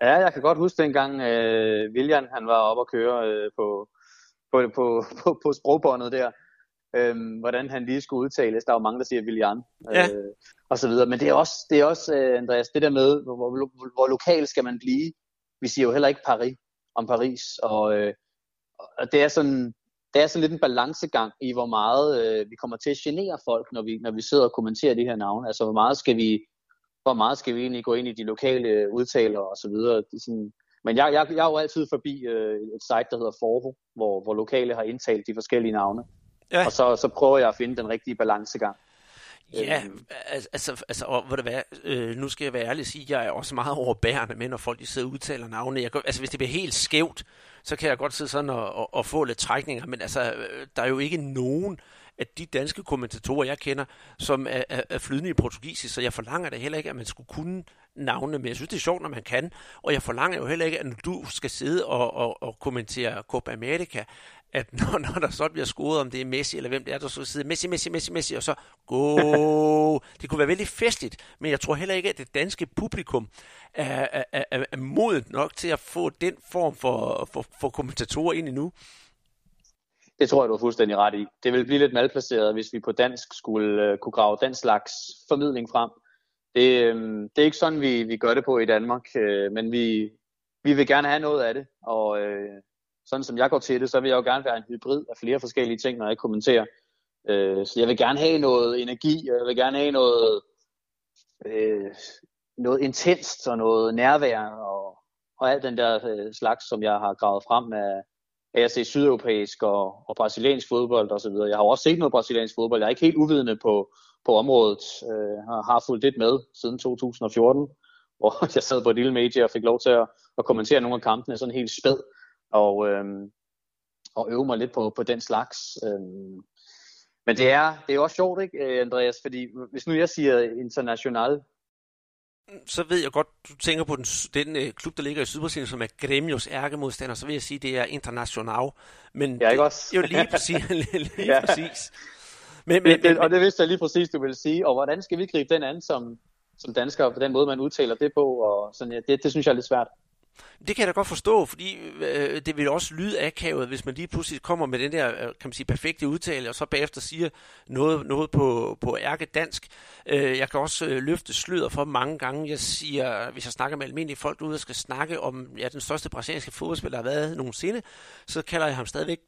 Ja, jeg kan godt huske dengang øh, William han var oppe og køre øh, på, på, på, på, på sprogbåndet der øhm, hvordan han lige skulle udtales. Der er jo mange, der siger William, ja. øh, og så videre. Men det er også, det er også uh, Andreas, det der med, hvor, hvor, hvor lokal skal man blive. Vi siger jo heller ikke Paris om Paris, og, øh, og det er sådan, det er sådan lidt en balancegang i, hvor meget øh, vi kommer til at genere folk, når vi, når vi sidder og kommenterer de her navne. Altså, hvor meget skal vi, hvor meget skal vi egentlig gå ind i de lokale udtaler og så videre. Det er sådan, men jeg, jeg, jeg er jo altid forbi øh, et site, der hedder Forvo, hvor, hvor lokale har indtalt de forskellige navne. Ja. Og så, så prøver jeg at finde den rigtige balancegang. Ja, øhm. altså, altså og, hvad det være, øh, nu skal jeg være ærlig og sige, at jeg er også meget overbærende med, når folk de sidder og udtaler navne. Jeg, altså, hvis det bliver helt skævt, så kan jeg godt sidde sådan og, og, og få lidt trækninger, men altså, øh, der er jo ikke nogen af de danske kommentatorer, jeg kender, som er, er, er flydende i portugisisk, så jeg forlanger da heller ikke, at man skulle kunne navne, men jeg synes, det er sjovt, når man kan, og jeg forlanger jo heller ikke, at når du skal sidde og, og, og kommentere Copa America, at når, når der så bliver scoret, om det er Messi eller hvem det er, der så sidder Messi, Messi, Messi, Messi, og så go. det kunne være vældig festligt, men jeg tror heller ikke, at det danske publikum er, er, er, er modet nok til at få den form for, for, for kommentatorer ind endnu. Det tror jeg, du er fuldstændig ret i. Det vil blive lidt malplaceret, hvis vi på dansk skulle øh, kunne grave den slags formidling frem. Det, øh, det er ikke sådan, vi, vi gør det på i Danmark, øh, men vi, vi vil gerne have noget af det. Og øh, sådan som jeg går til det, så vil jeg jo gerne være en hybrid af flere forskellige ting, når jeg kommenterer. Øh, så jeg vil gerne have noget energi, og jeg vil gerne have noget, øh, noget intenst og noget nærvær og, og alt den der øh, slags, som jeg har gravet frem af, af at se sydeuropæisk og, og brasiliansk fodbold og så videre. Jeg har også set noget brasiliansk fodbold. Jeg er ikke helt uvidende på, på området. Øh, har, har fulgt lidt med siden 2014, hvor jeg sad på et lille medie og fik lov til at, at kommentere nogle af kampene sådan helt spæd og, øh, og øve mig lidt på, på den slags. Øh, men det er, det er også sjovt, ikke, øh, Andreas? Fordi hvis nu jeg siger international, så ved jeg godt, du tænker på den, den øh, klub, der ligger i Sydbrasilien, som er Gremios ærkemodstander, så vil jeg sige, det er Internacional. Men ja, ikke også? det jo lige præcis. lige ja. præcis. Men, men, men, og det vidste jeg lige præcis, du ville sige. Og hvordan skal vi gribe den an som, som danskere, på den måde, man udtaler det på? Og sådan, ja, det, det synes jeg er lidt svært. Det kan jeg da godt forstå, fordi øh, det vil også lyde akavet, hvis man lige pludselig kommer med den der, øh, kan man sige, perfekte udtale, og så bagefter siger noget, noget på, på ærke dansk. Øh, jeg kan også øh, løfte sløret for mange gange. Jeg siger, hvis jeg snakker med almindelige folk ude og skal snakke om ja, den største brasilianske fodboldspiller, der har været nogensinde, så kalder jeg ham stadigvæk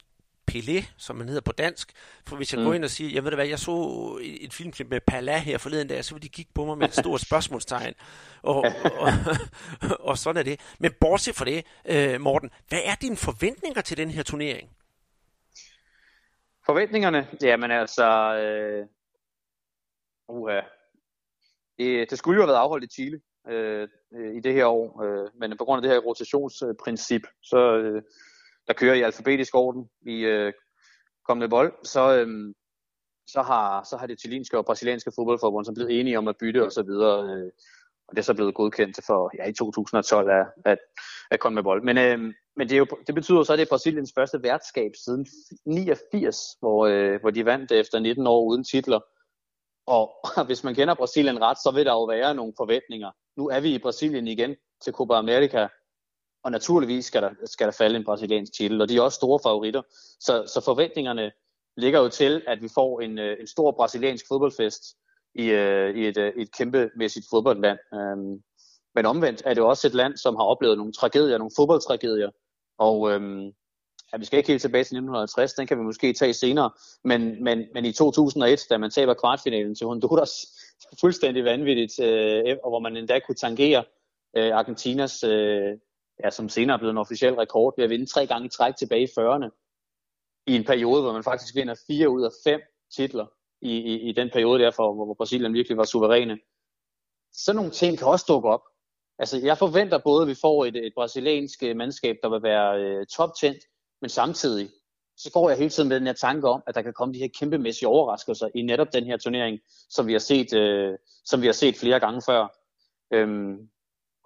Pelé, som man hedder på dansk. For hvis jeg mm. går ind og siger, jeg ved hvad, jeg så et filmklip med Pala her forleden dag, så vil de kigge på mig med et stort spørgsmålstegn. Og, og, og, og sådan er det. Men bortset fra det, øh, Morten, hvad er dine forventninger til den her turnering? Forventningerne? Jamen altså... Øh, uh, det, det skulle jo have været afholdt i Chile øh, i det her år, øh, men på grund af det her rotationsprincip, så, øh, der kører i alfabetisk orden i øh, kommende bold, så, øh, så, har, så har det chilenske og brasilianske fodboldforbund så blevet enige om at bytte og så videre. Øh, og det er så blevet godkendt for ja, i 2012 af, af, af CONMEBOL. Men, øh, men det, er jo, det betyder så, at det er Brasiliens første værtskab siden 89, hvor, øh, hvor de vandt efter 19 år uden titler. Og hvis man kender Brasilien ret, så vil der jo være nogle forventninger. Nu er vi i Brasilien igen til Copa America, og naturligvis skal der, skal der falde en brasiliansk titel, og de er også store favoritter. Så, så forventningerne ligger jo til, at vi får en, øh, en stor brasiliansk fodboldfest i, øh, i et, øh, et kæmpemæssigt fodboldland. Øhm, men omvendt er det jo også et land, som har oplevet nogle tragedier, nogle fodboldtragedier, og øhm, ja, vi skal ikke helt tilbage til 1950, den kan vi måske tage senere, men, men, men i 2001, da man taber kvartfinalen til Honduras, fuldstændig vanvittigt, øh, og hvor man endda kunne tangere øh, Argentinas øh, ja, som senere er blevet en officiel rekord ved at vinde tre gange i træk tilbage i 40'erne. I en periode, hvor man faktisk vinder fire ud af fem titler i, i, i den periode derfor, hvor, hvor Brasilien virkelig var suveræne. Sådan nogle ting kan også dukke op. Altså, jeg forventer både, at vi får et, et brasiliansk øh, mandskab, der vil være øh, toptændt, men samtidig, så går jeg hele tiden med den her tanke om, at der kan komme de her kæmpemæssige overraskelser i netop den her turnering, som vi har set, øh, som vi har set flere gange før. Øhm,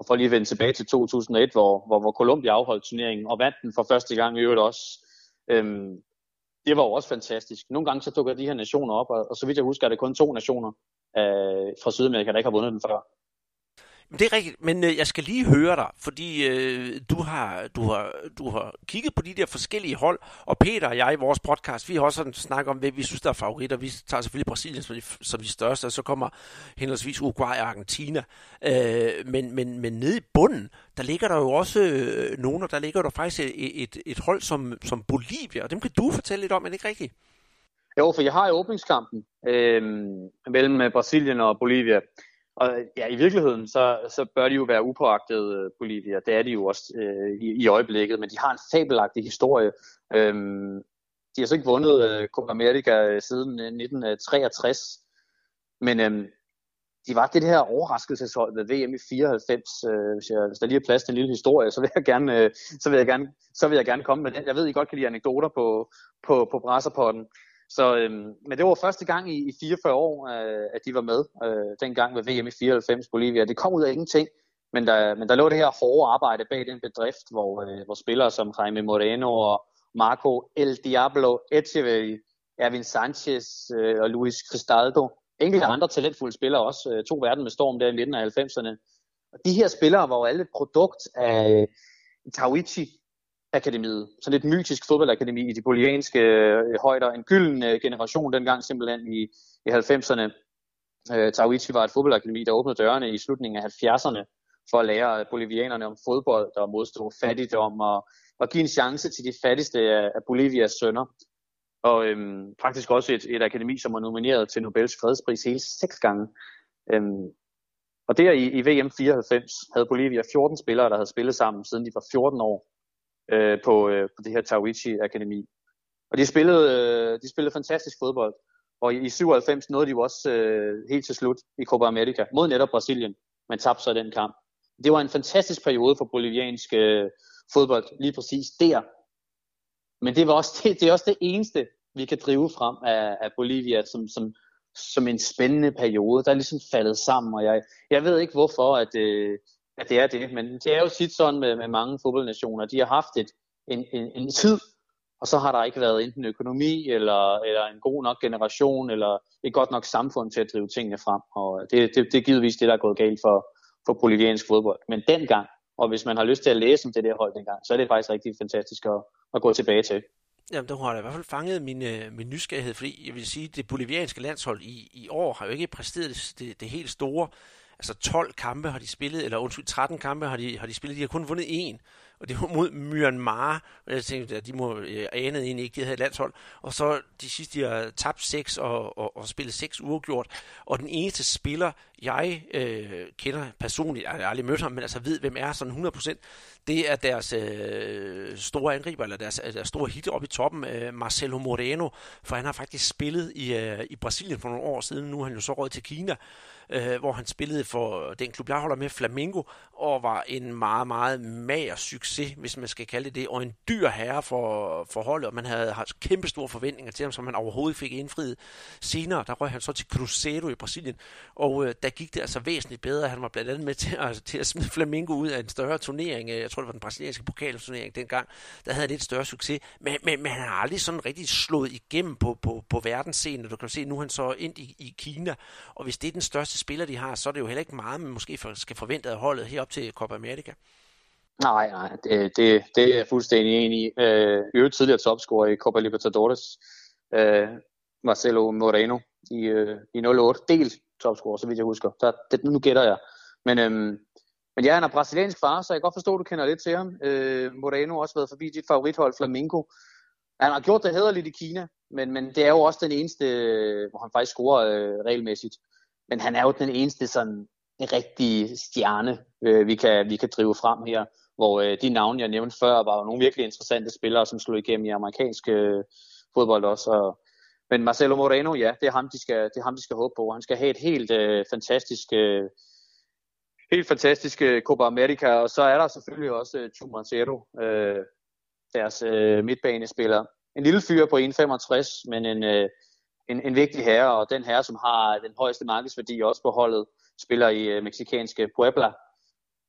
og for lige at vende tilbage til 2001, hvor, hvor, hvor Colombia afholdt turneringen og vandt den for første gang i øvrigt også. Øhm, det var jo også fantastisk. Nogle gange så dukker de her nationer op, og, og så vidt jeg husker, er det kun to nationer øh, fra Sydamerika, der ikke har vundet den før. Det er rigtigt, men øh, jeg skal lige høre dig, fordi øh, du, har, du, har, du har kigget på de der forskellige hold, og Peter og jeg i vores podcast, vi har også sådan snakket om, hvad vi synes, der er favoritter. Vi tager selvfølgelig Brasilien som de, som de største, og så kommer henholdsvis Uruguay og Argentina. Øh, men, men, men nede i bunden, der ligger der jo også øh, nogen, og der ligger der faktisk et, et, et hold som, som Bolivia, og dem kan du fortælle lidt om, er det ikke rigtigt? Jo, for jeg har i åbningskampen øh, mellem Brasilien og Bolivia, og ja, i virkeligheden, så, så bør de jo være upåagtet øh, Bolivia. Det er de jo også øh, i, i øjeblikket, men de har en fabelagtig historie. Øhm, de har så ikke vundet øh, Copa America øh, siden øh, 1963, øh, men øhm, de var det her overraskelseshold ved VM i 94. Øh, hvis, jeg, hvis der lige er plads til en lille historie, så vil jeg gerne, øh, så vil jeg gerne, så vil jeg gerne komme med den. Jeg ved, I godt kan lide anekdoter på, på, på brasserpotten. Så, øhm, men det var første gang i, i 44 år, øh, at de var med, øh, dengang ved VM i 94 Bolivia. Det kom ud af ingenting, men der, men der lå det her hårde arbejde bag den bedrift, hvor, øh, hvor spillere som Jaime Moreno og Marco El Diablo Echeverri, Erwin Sanchez øh, og Luis Cristaldo, enkelte andre talentfulde spillere også, øh, to verden med storm der i 90'erne. Og de her spillere var jo alle et produkt af Tawichi, akademiet. Sådan et mytisk fodboldakademi i de bolivianske øh, højder. En gylden øh, generation dengang simpelthen i, i 90'erne. Øh, Tawichi var et fodboldakademi, der åbnede dørene i slutningen af 70'erne for at lære bolivianerne om fodbold og modstå fattigdom og, og give en chance til de fattigste af, af Bolivias sønner. Og øhm, faktisk også et, et akademi, som var nomineret til Nobels fredspris hele seks gange. Øhm, og der i, i VM 94 havde Bolivia 14 spillere, der havde spillet sammen, siden de var 14 år øh, på, øh, på det her Tawichi Akademi. Og de spillede, øh, de spillede fantastisk fodbold. Og i, i 97 nåede de jo også øh, helt til slut i Copa America mod netop Brasilien, men tabte så den kamp. Det var en fantastisk periode for boliviansk øh, fodbold, lige præcis der. Men det, var også det, det er også det eneste, vi kan drive frem af, af Bolivia som, som, som en spændende periode. Der er ligesom faldet sammen, og jeg, jeg ved ikke hvorfor, at, øh, at det er det. Men det er jo tit sådan med, med mange fodboldnationer. De har haft et, en, en, en tid, og så har der ikke været enten økonomi, eller, eller en god nok generation, eller et godt nok samfund til at drive tingene frem. Og det, det, det er givetvis det, der er gået galt for, for boliviansk fodbold. Men dengang, og hvis man har lyst til at læse om det der hold dengang, så er det faktisk rigtig fantastisk at, at gå tilbage til. Jamen, det har da i hvert fald fanget min, øh, min nysgerrighed, fordi jeg vil sige, det bolivianske landshold i, i år har jo ikke præsteret det, det helt store. Altså 12 kampe har de spillet, eller undskyld, 13 kampe har de, har de spillet, de har kun vundet en og det var mod Myanmar, og jeg tænkte, at de må øh, anede egentlig ikke, de havde et landshold, og så de sidste, de har tabt seks og, og, og spillet seks uafgjort, og den eneste spiller, jeg øh, kender personligt, jeg har aldrig mødt ham, men altså ved, hvem er sådan 100%, det er deres øh, store angriber, eller deres, øh, deres store hit oppe i toppen, øh, Marcelo Moreno, for han har faktisk spillet i, øh, i Brasilien for nogle år siden, nu er han jo så råd til Kina, øh, hvor han spillede for den klub, jeg holder med, Flamengo, og var en meget, meget mager succes, hvis man skal kalde det det, og en dyr herre for, for holdet, og man havde haft kæmpe store forventninger til ham, som han overhovedet fik indfriet. Senere, der røg han så til Cruzeiro i Brasilien, og øh, der gik det altså væsentligt bedre. Han var blandt andet med til, altså, til at smide Flamengo ud af en større turnering, øh, jeg tror det var den brasilianske pokalturnering dengang, der havde lidt større succes, men, men, men han har aldrig sådan rigtig slået igennem på, på, på verdensscenen, du kan se, nu er han så ind i, i Kina, og hvis det er den største spiller, de har, så er det jo heller ikke meget, man måske skal forvente af holdet herop til Copa America. Nej, nej, det, det, det er jeg fuldstændig enig i. Øh, øvrigt tidligere topscorer i Copa Libertadores, øh, Marcelo Moreno i, øh, i 08, delt topscorer, så vidt jeg husker. Så det, nu gætter jeg. Men, øhm, men ja, han er brasiliansk far, så jeg kan godt forstå, at du kender lidt til ham. Øh, Moreno har også været forbi dit favorithold, Flamengo. Han har gjort det hederligt i Kina, men, men det er jo også den eneste, hvor han faktisk scorer øh, regelmæssigt. Men han er jo den eneste sådan rigtige stjerne, øh, vi, kan, vi kan drive frem her. Hvor øh, de navne, jeg nævnte før, var jo nogle virkelig interessante spillere, som slog igennem i amerikansk øh, fodbold også. Og, men Marcelo Moreno, ja, det er ham, de skal, det er ham, de skal håbe på. Han skal have et helt øh, fantastisk, øh, helt fantastisk øh, Copa America, og så er der selvfølgelig også øh, Chumancero, øh, deres øh, midtbanespiller. En lille fyr på 1,65, men en, øh, en, en vigtig herre, og den herre, som har den højeste markedsværdi også på holdet, spiller i øh, meksikanske Puebla,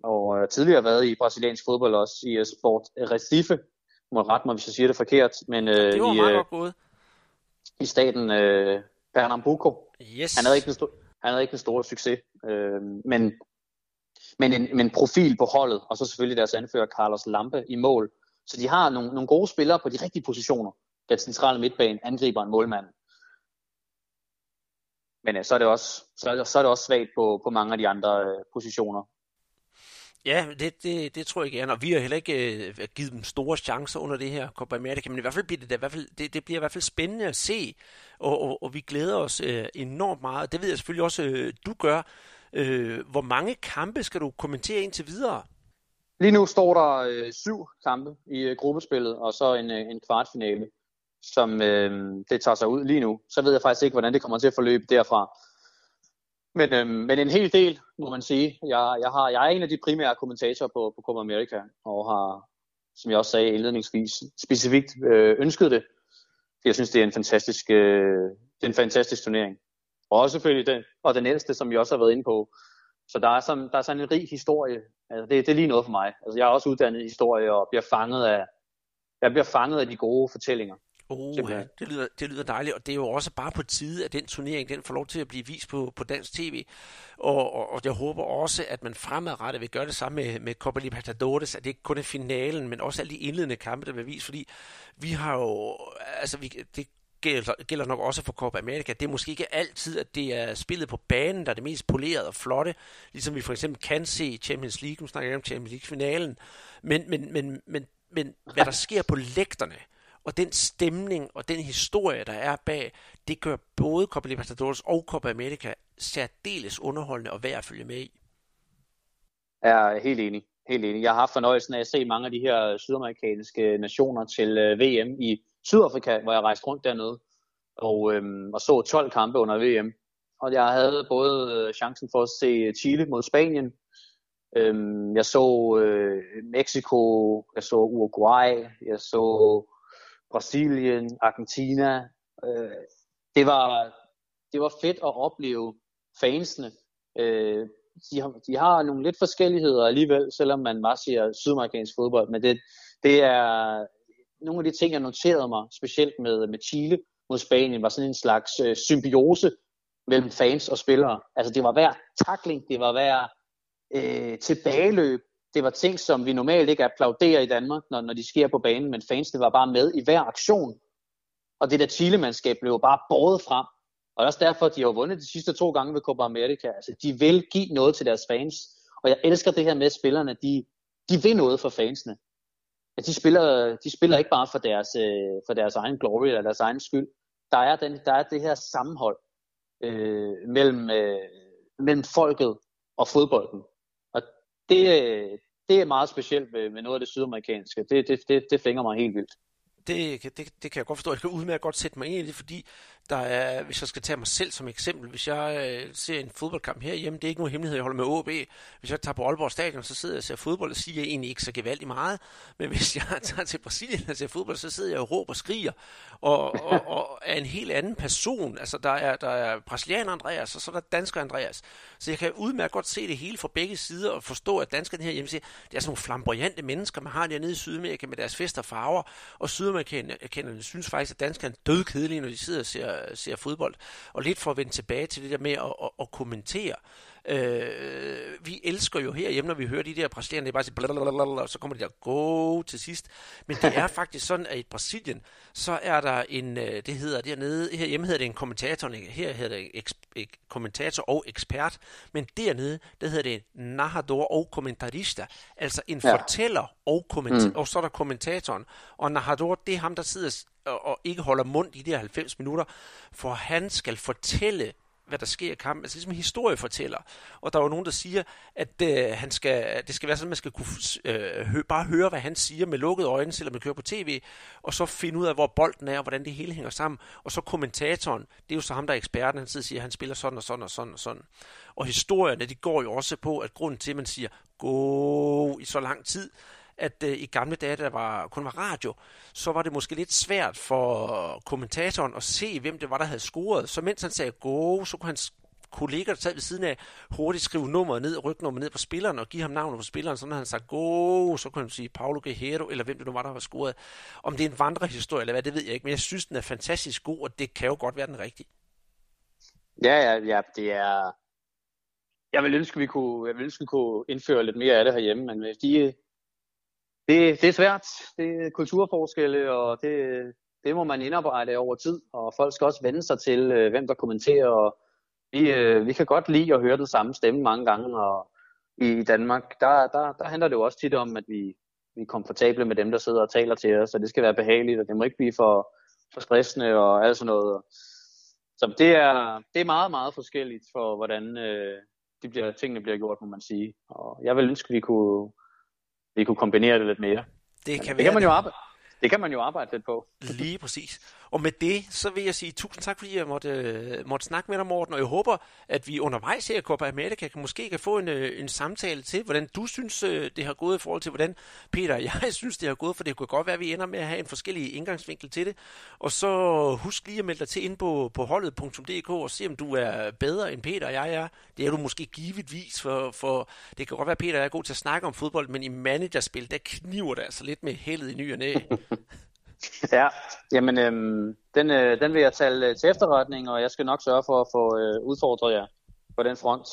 og øh, tidligere været i brasiliansk fodbold også i øh, Sport Recife. Må rette mig, hvis jeg siger det forkert. Men, øh, det var i, meget øh, godt. I staten øh, Pernambuco. Yes. Han havde ikke en stor, han havde ikke en stor succes. Øh, men men en, men profil på holdet, og så selvfølgelig deres anfører Carlos Lampe i mål. Så de har nogle, nogle gode spillere på de rigtige positioner. Den centrale midtbane, angriber en målmand. Men ja, så, er det også, så, er det, så er det også svagt på, på mange af de andre øh, positioner. Ja, det, det, det tror jeg gerne, og vi har heller ikke øh, givet dem store chancer under det her Copa America, men i hvert fald bliver det, da, i hvert fald, det, det bliver i hvert fald spændende at se, og, og, og vi glæder os øh, enormt meget. Det ved jeg selvfølgelig også, øh, du gør. Øh, hvor mange kampe skal du kommentere indtil videre? Lige nu står der øh, syv kampe i øh, gruppespillet, og så en, øh, en kvartfinale, som øh, det tager sig ud lige nu. Så ved jeg faktisk ikke, hvordan det kommer til at forløbe derfra. Men, øh, men en hel del, må man sige. Jeg, jeg, har, jeg er en af de primære kommentatorer på, på Copa America, og har, som jeg også sagde indledningsvis, specifikt øh, ønsket det. Jeg synes, det er en fantastisk, øh, det er en fantastisk turnering. Og også selvfølgelig den, og den ældste, som vi også har været inde på. Så der er sådan, der er sådan en rig historie. Altså, det, det er lige noget for mig. Altså, jeg er også uddannet i historie og bliver fanget af, jeg bliver fanget af de gode fortællinger. Oh, ja, det, lyder, det lyder dejligt, og det er jo også bare på tide, at den turnering den får lov til at blive vist på, på dansk tv. Og, og, og jeg håber også, at man fremadrettet vil gøre det samme med, med Copa Libertadores, at det ikke kun er finalen, men også alle de indledende kampe, der vil vise, fordi vi har jo, altså vi, det gælder, gælder nok også for Copa America. Det er måske ikke altid, at det er spillet på banen, der er det mest polerede og flotte, ligesom vi for eksempel kan se i Champions League, nu snakker jeg om Champions League-finalen, men, men, men, men, men hvad der sker på lægterne, og den stemning og den historie, der er bag, det gør både Copa Libertadores og Copa America særdeles underholdende og værd at følge med i. Jeg er helt enig. Helt enig. Jeg har haft fornøjelsen af at se mange af de her sydamerikanske nationer til øh, VM i Sydafrika, hvor jeg rejste rundt dernede og, øhm, og så 12 kampe under VM. Og jeg havde både øh, chancen for at se Chile mod Spanien, øhm, jeg så øh, Mexico, jeg så Uruguay, jeg så Brasilien, Argentina. Øh, det, var, det var fedt at opleve fansene. Øh, de, har, de har nogle lidt forskelligheder alligevel, selvom man bare siger sydamerikansk fodbold, men det, det er nogle af de ting, jeg noterede mig, specielt med, med Chile mod Spanien, var sådan en slags øh, symbiose mellem fans og spillere. Altså det var hver takling, det var hver øh, tilbageløb, det var ting, som vi normalt ikke applauderer i Danmark, når, når de sker på banen, men fansene var bare med i hver aktion. Og det der Chile-mandskab blev bare båret frem. Og også derfor, at de har vundet de sidste to gange ved Copa America. Altså, de vil give noget til deres fans. Og jeg elsker det her med, at spillerne, de, de vil noget for fansene. At de spiller, de spiller ikke bare for deres, øh, for deres egen glory eller deres egen skyld. Der er, den, der er det her sammenhold øh, mellem, øh, mellem folket og fodbolden det, øh, det er meget specielt med, med noget af det sydamerikanske. Det, det, det, det fænger mig helt vildt. Det, det, det kan jeg godt forstå. Jeg kan udmærket godt sætte mig ind i det, fordi der er, hvis jeg skal tage mig selv som eksempel, hvis jeg øh, ser en fodboldkamp herhjemme, det er ikke nogen hemmelighed, jeg holder med OB. Hvis jeg tager på Aalborg Stadion, så sidder jeg og ser fodbold, og siger jeg egentlig ikke så gevaldigt meget. Men hvis jeg tager til Brasilien og ser fodbold, så sidder jeg og råber og skriger, og, og, og er en helt anden person. Altså, der er, der er brasilianer Andreas, og så er der dansker Andreas. Så jeg kan udmærket godt se det hele fra begge sider, og forstå, at danskerne herhjemme siger, det er sådan nogle flamboyante mennesker, man har dernede i Sydamerika med deres fester og farver, og sydamerikanerne synes faktisk, at danskerne er dødkedelige, når de sidder og ser Øh, ser, fodbold. Og lidt for at vende tilbage til det der med at, at, at kommentere. Øh, vi elsker jo herhjemme, når vi hører de der brasilianere, det er bare blablabla, og så kommer de der go til sidst. Men det er faktisk sådan, at i Brasilien, så er der en, øh, det hedder dernede, herhjemme hedder det en kommentator, her hedder det eks, ek, kommentator og ekspert, men dernede, der hedder det narrador og kommentarista, altså en ja. fortæller og, kommenta- mm. og så er der kommentatoren. Og narrador, det er ham, der sidder og, og ikke holder mund i de her 90 minutter, for han skal fortælle hvad der sker i kampen. Altså ligesom en historiefortæller. Og der er jo nogen, der siger, at øh, han skal, det skal være sådan, at man skal kunne øh, hø, bare høre, hvad han siger med lukkede øjne, selvom man kører på tv, og så finde ud af, hvor bolden er, og hvordan det hele hænger sammen. Og så kommentatoren, det er jo så ham, der er eksperten, han sidder og siger, at han spiller sådan og sådan og sådan og sådan. Og historierne, de går jo også på, at grunden til, at man siger, gå i så lang tid, at øh, i gamle dage, der var, kun var radio, så var det måske lidt svært for kommentatoren at se, hvem det var, der havde scoret. Så mens han sagde go, så kunne hans kollega, der sad ved siden af, hurtigt skrive nummeret ned, rygnummeret ned på spilleren og give ham navnet på spilleren. Så når han sagde go, så kunne han sige Paulo Guerrero, eller hvem det nu var, der var scoret. Om det er en vandrehistorie eller hvad, det ved jeg ikke, men jeg synes, den er fantastisk god, og det kan jo godt være den rigtige. Ja, ja, ja, det er... Jeg vil ønske, vi kunne, jeg vil ønske, vi kunne indføre lidt mere af det herhjemme, men de, det, det er svært. Det er kulturforskelle, og det, det må man indarbejde over tid, og folk skal også vende sig til, øh, hvem der kommenterer, og vi, øh, vi kan godt lide at høre den samme stemme mange gange, og i Danmark, der, der, der handler det jo også tit om, at vi, vi er komfortable med dem, der sidder og taler til os, så det skal være behageligt, og det må ikke blive for, for stressende og alt sådan noget. Så det er, det er meget, meget forskelligt for, hvordan øh, de bliver, tingene bliver gjort, må man sige. Og jeg vil ønske, at vi kunne, vi kunne kombinere det lidt mere. Det kan, det kan man jo arbejde. Det kan man jo arbejde lidt på. Lige præcis. Og med det, så vil jeg sige tusind tak, fordi jeg måtte, øh, måtte snakke med dig, Morten, og jeg håber, at vi undervejs her i Copa America kan måske kan få en, øh, en samtale til, hvordan du synes, øh, det har gået i forhold til, hvordan Peter og jeg synes, det har gået, for det kunne godt være, at vi ender med at have en forskellig indgangsvinkel til det. Og så husk lige at melde dig til ind på, på holdet.dk og se, om du er bedre end Peter og jeg er. Det er du måske givetvis, for, for det kan godt være, at Peter og jeg er god til at snakke om fodbold, men i managerspil, der kniver det altså lidt med heldet i ny og næ. Ja, jamen øhm, den, øh, den vil jeg tage til efterretning, og jeg skal nok sørge for at få øh, udfordret jer på den front.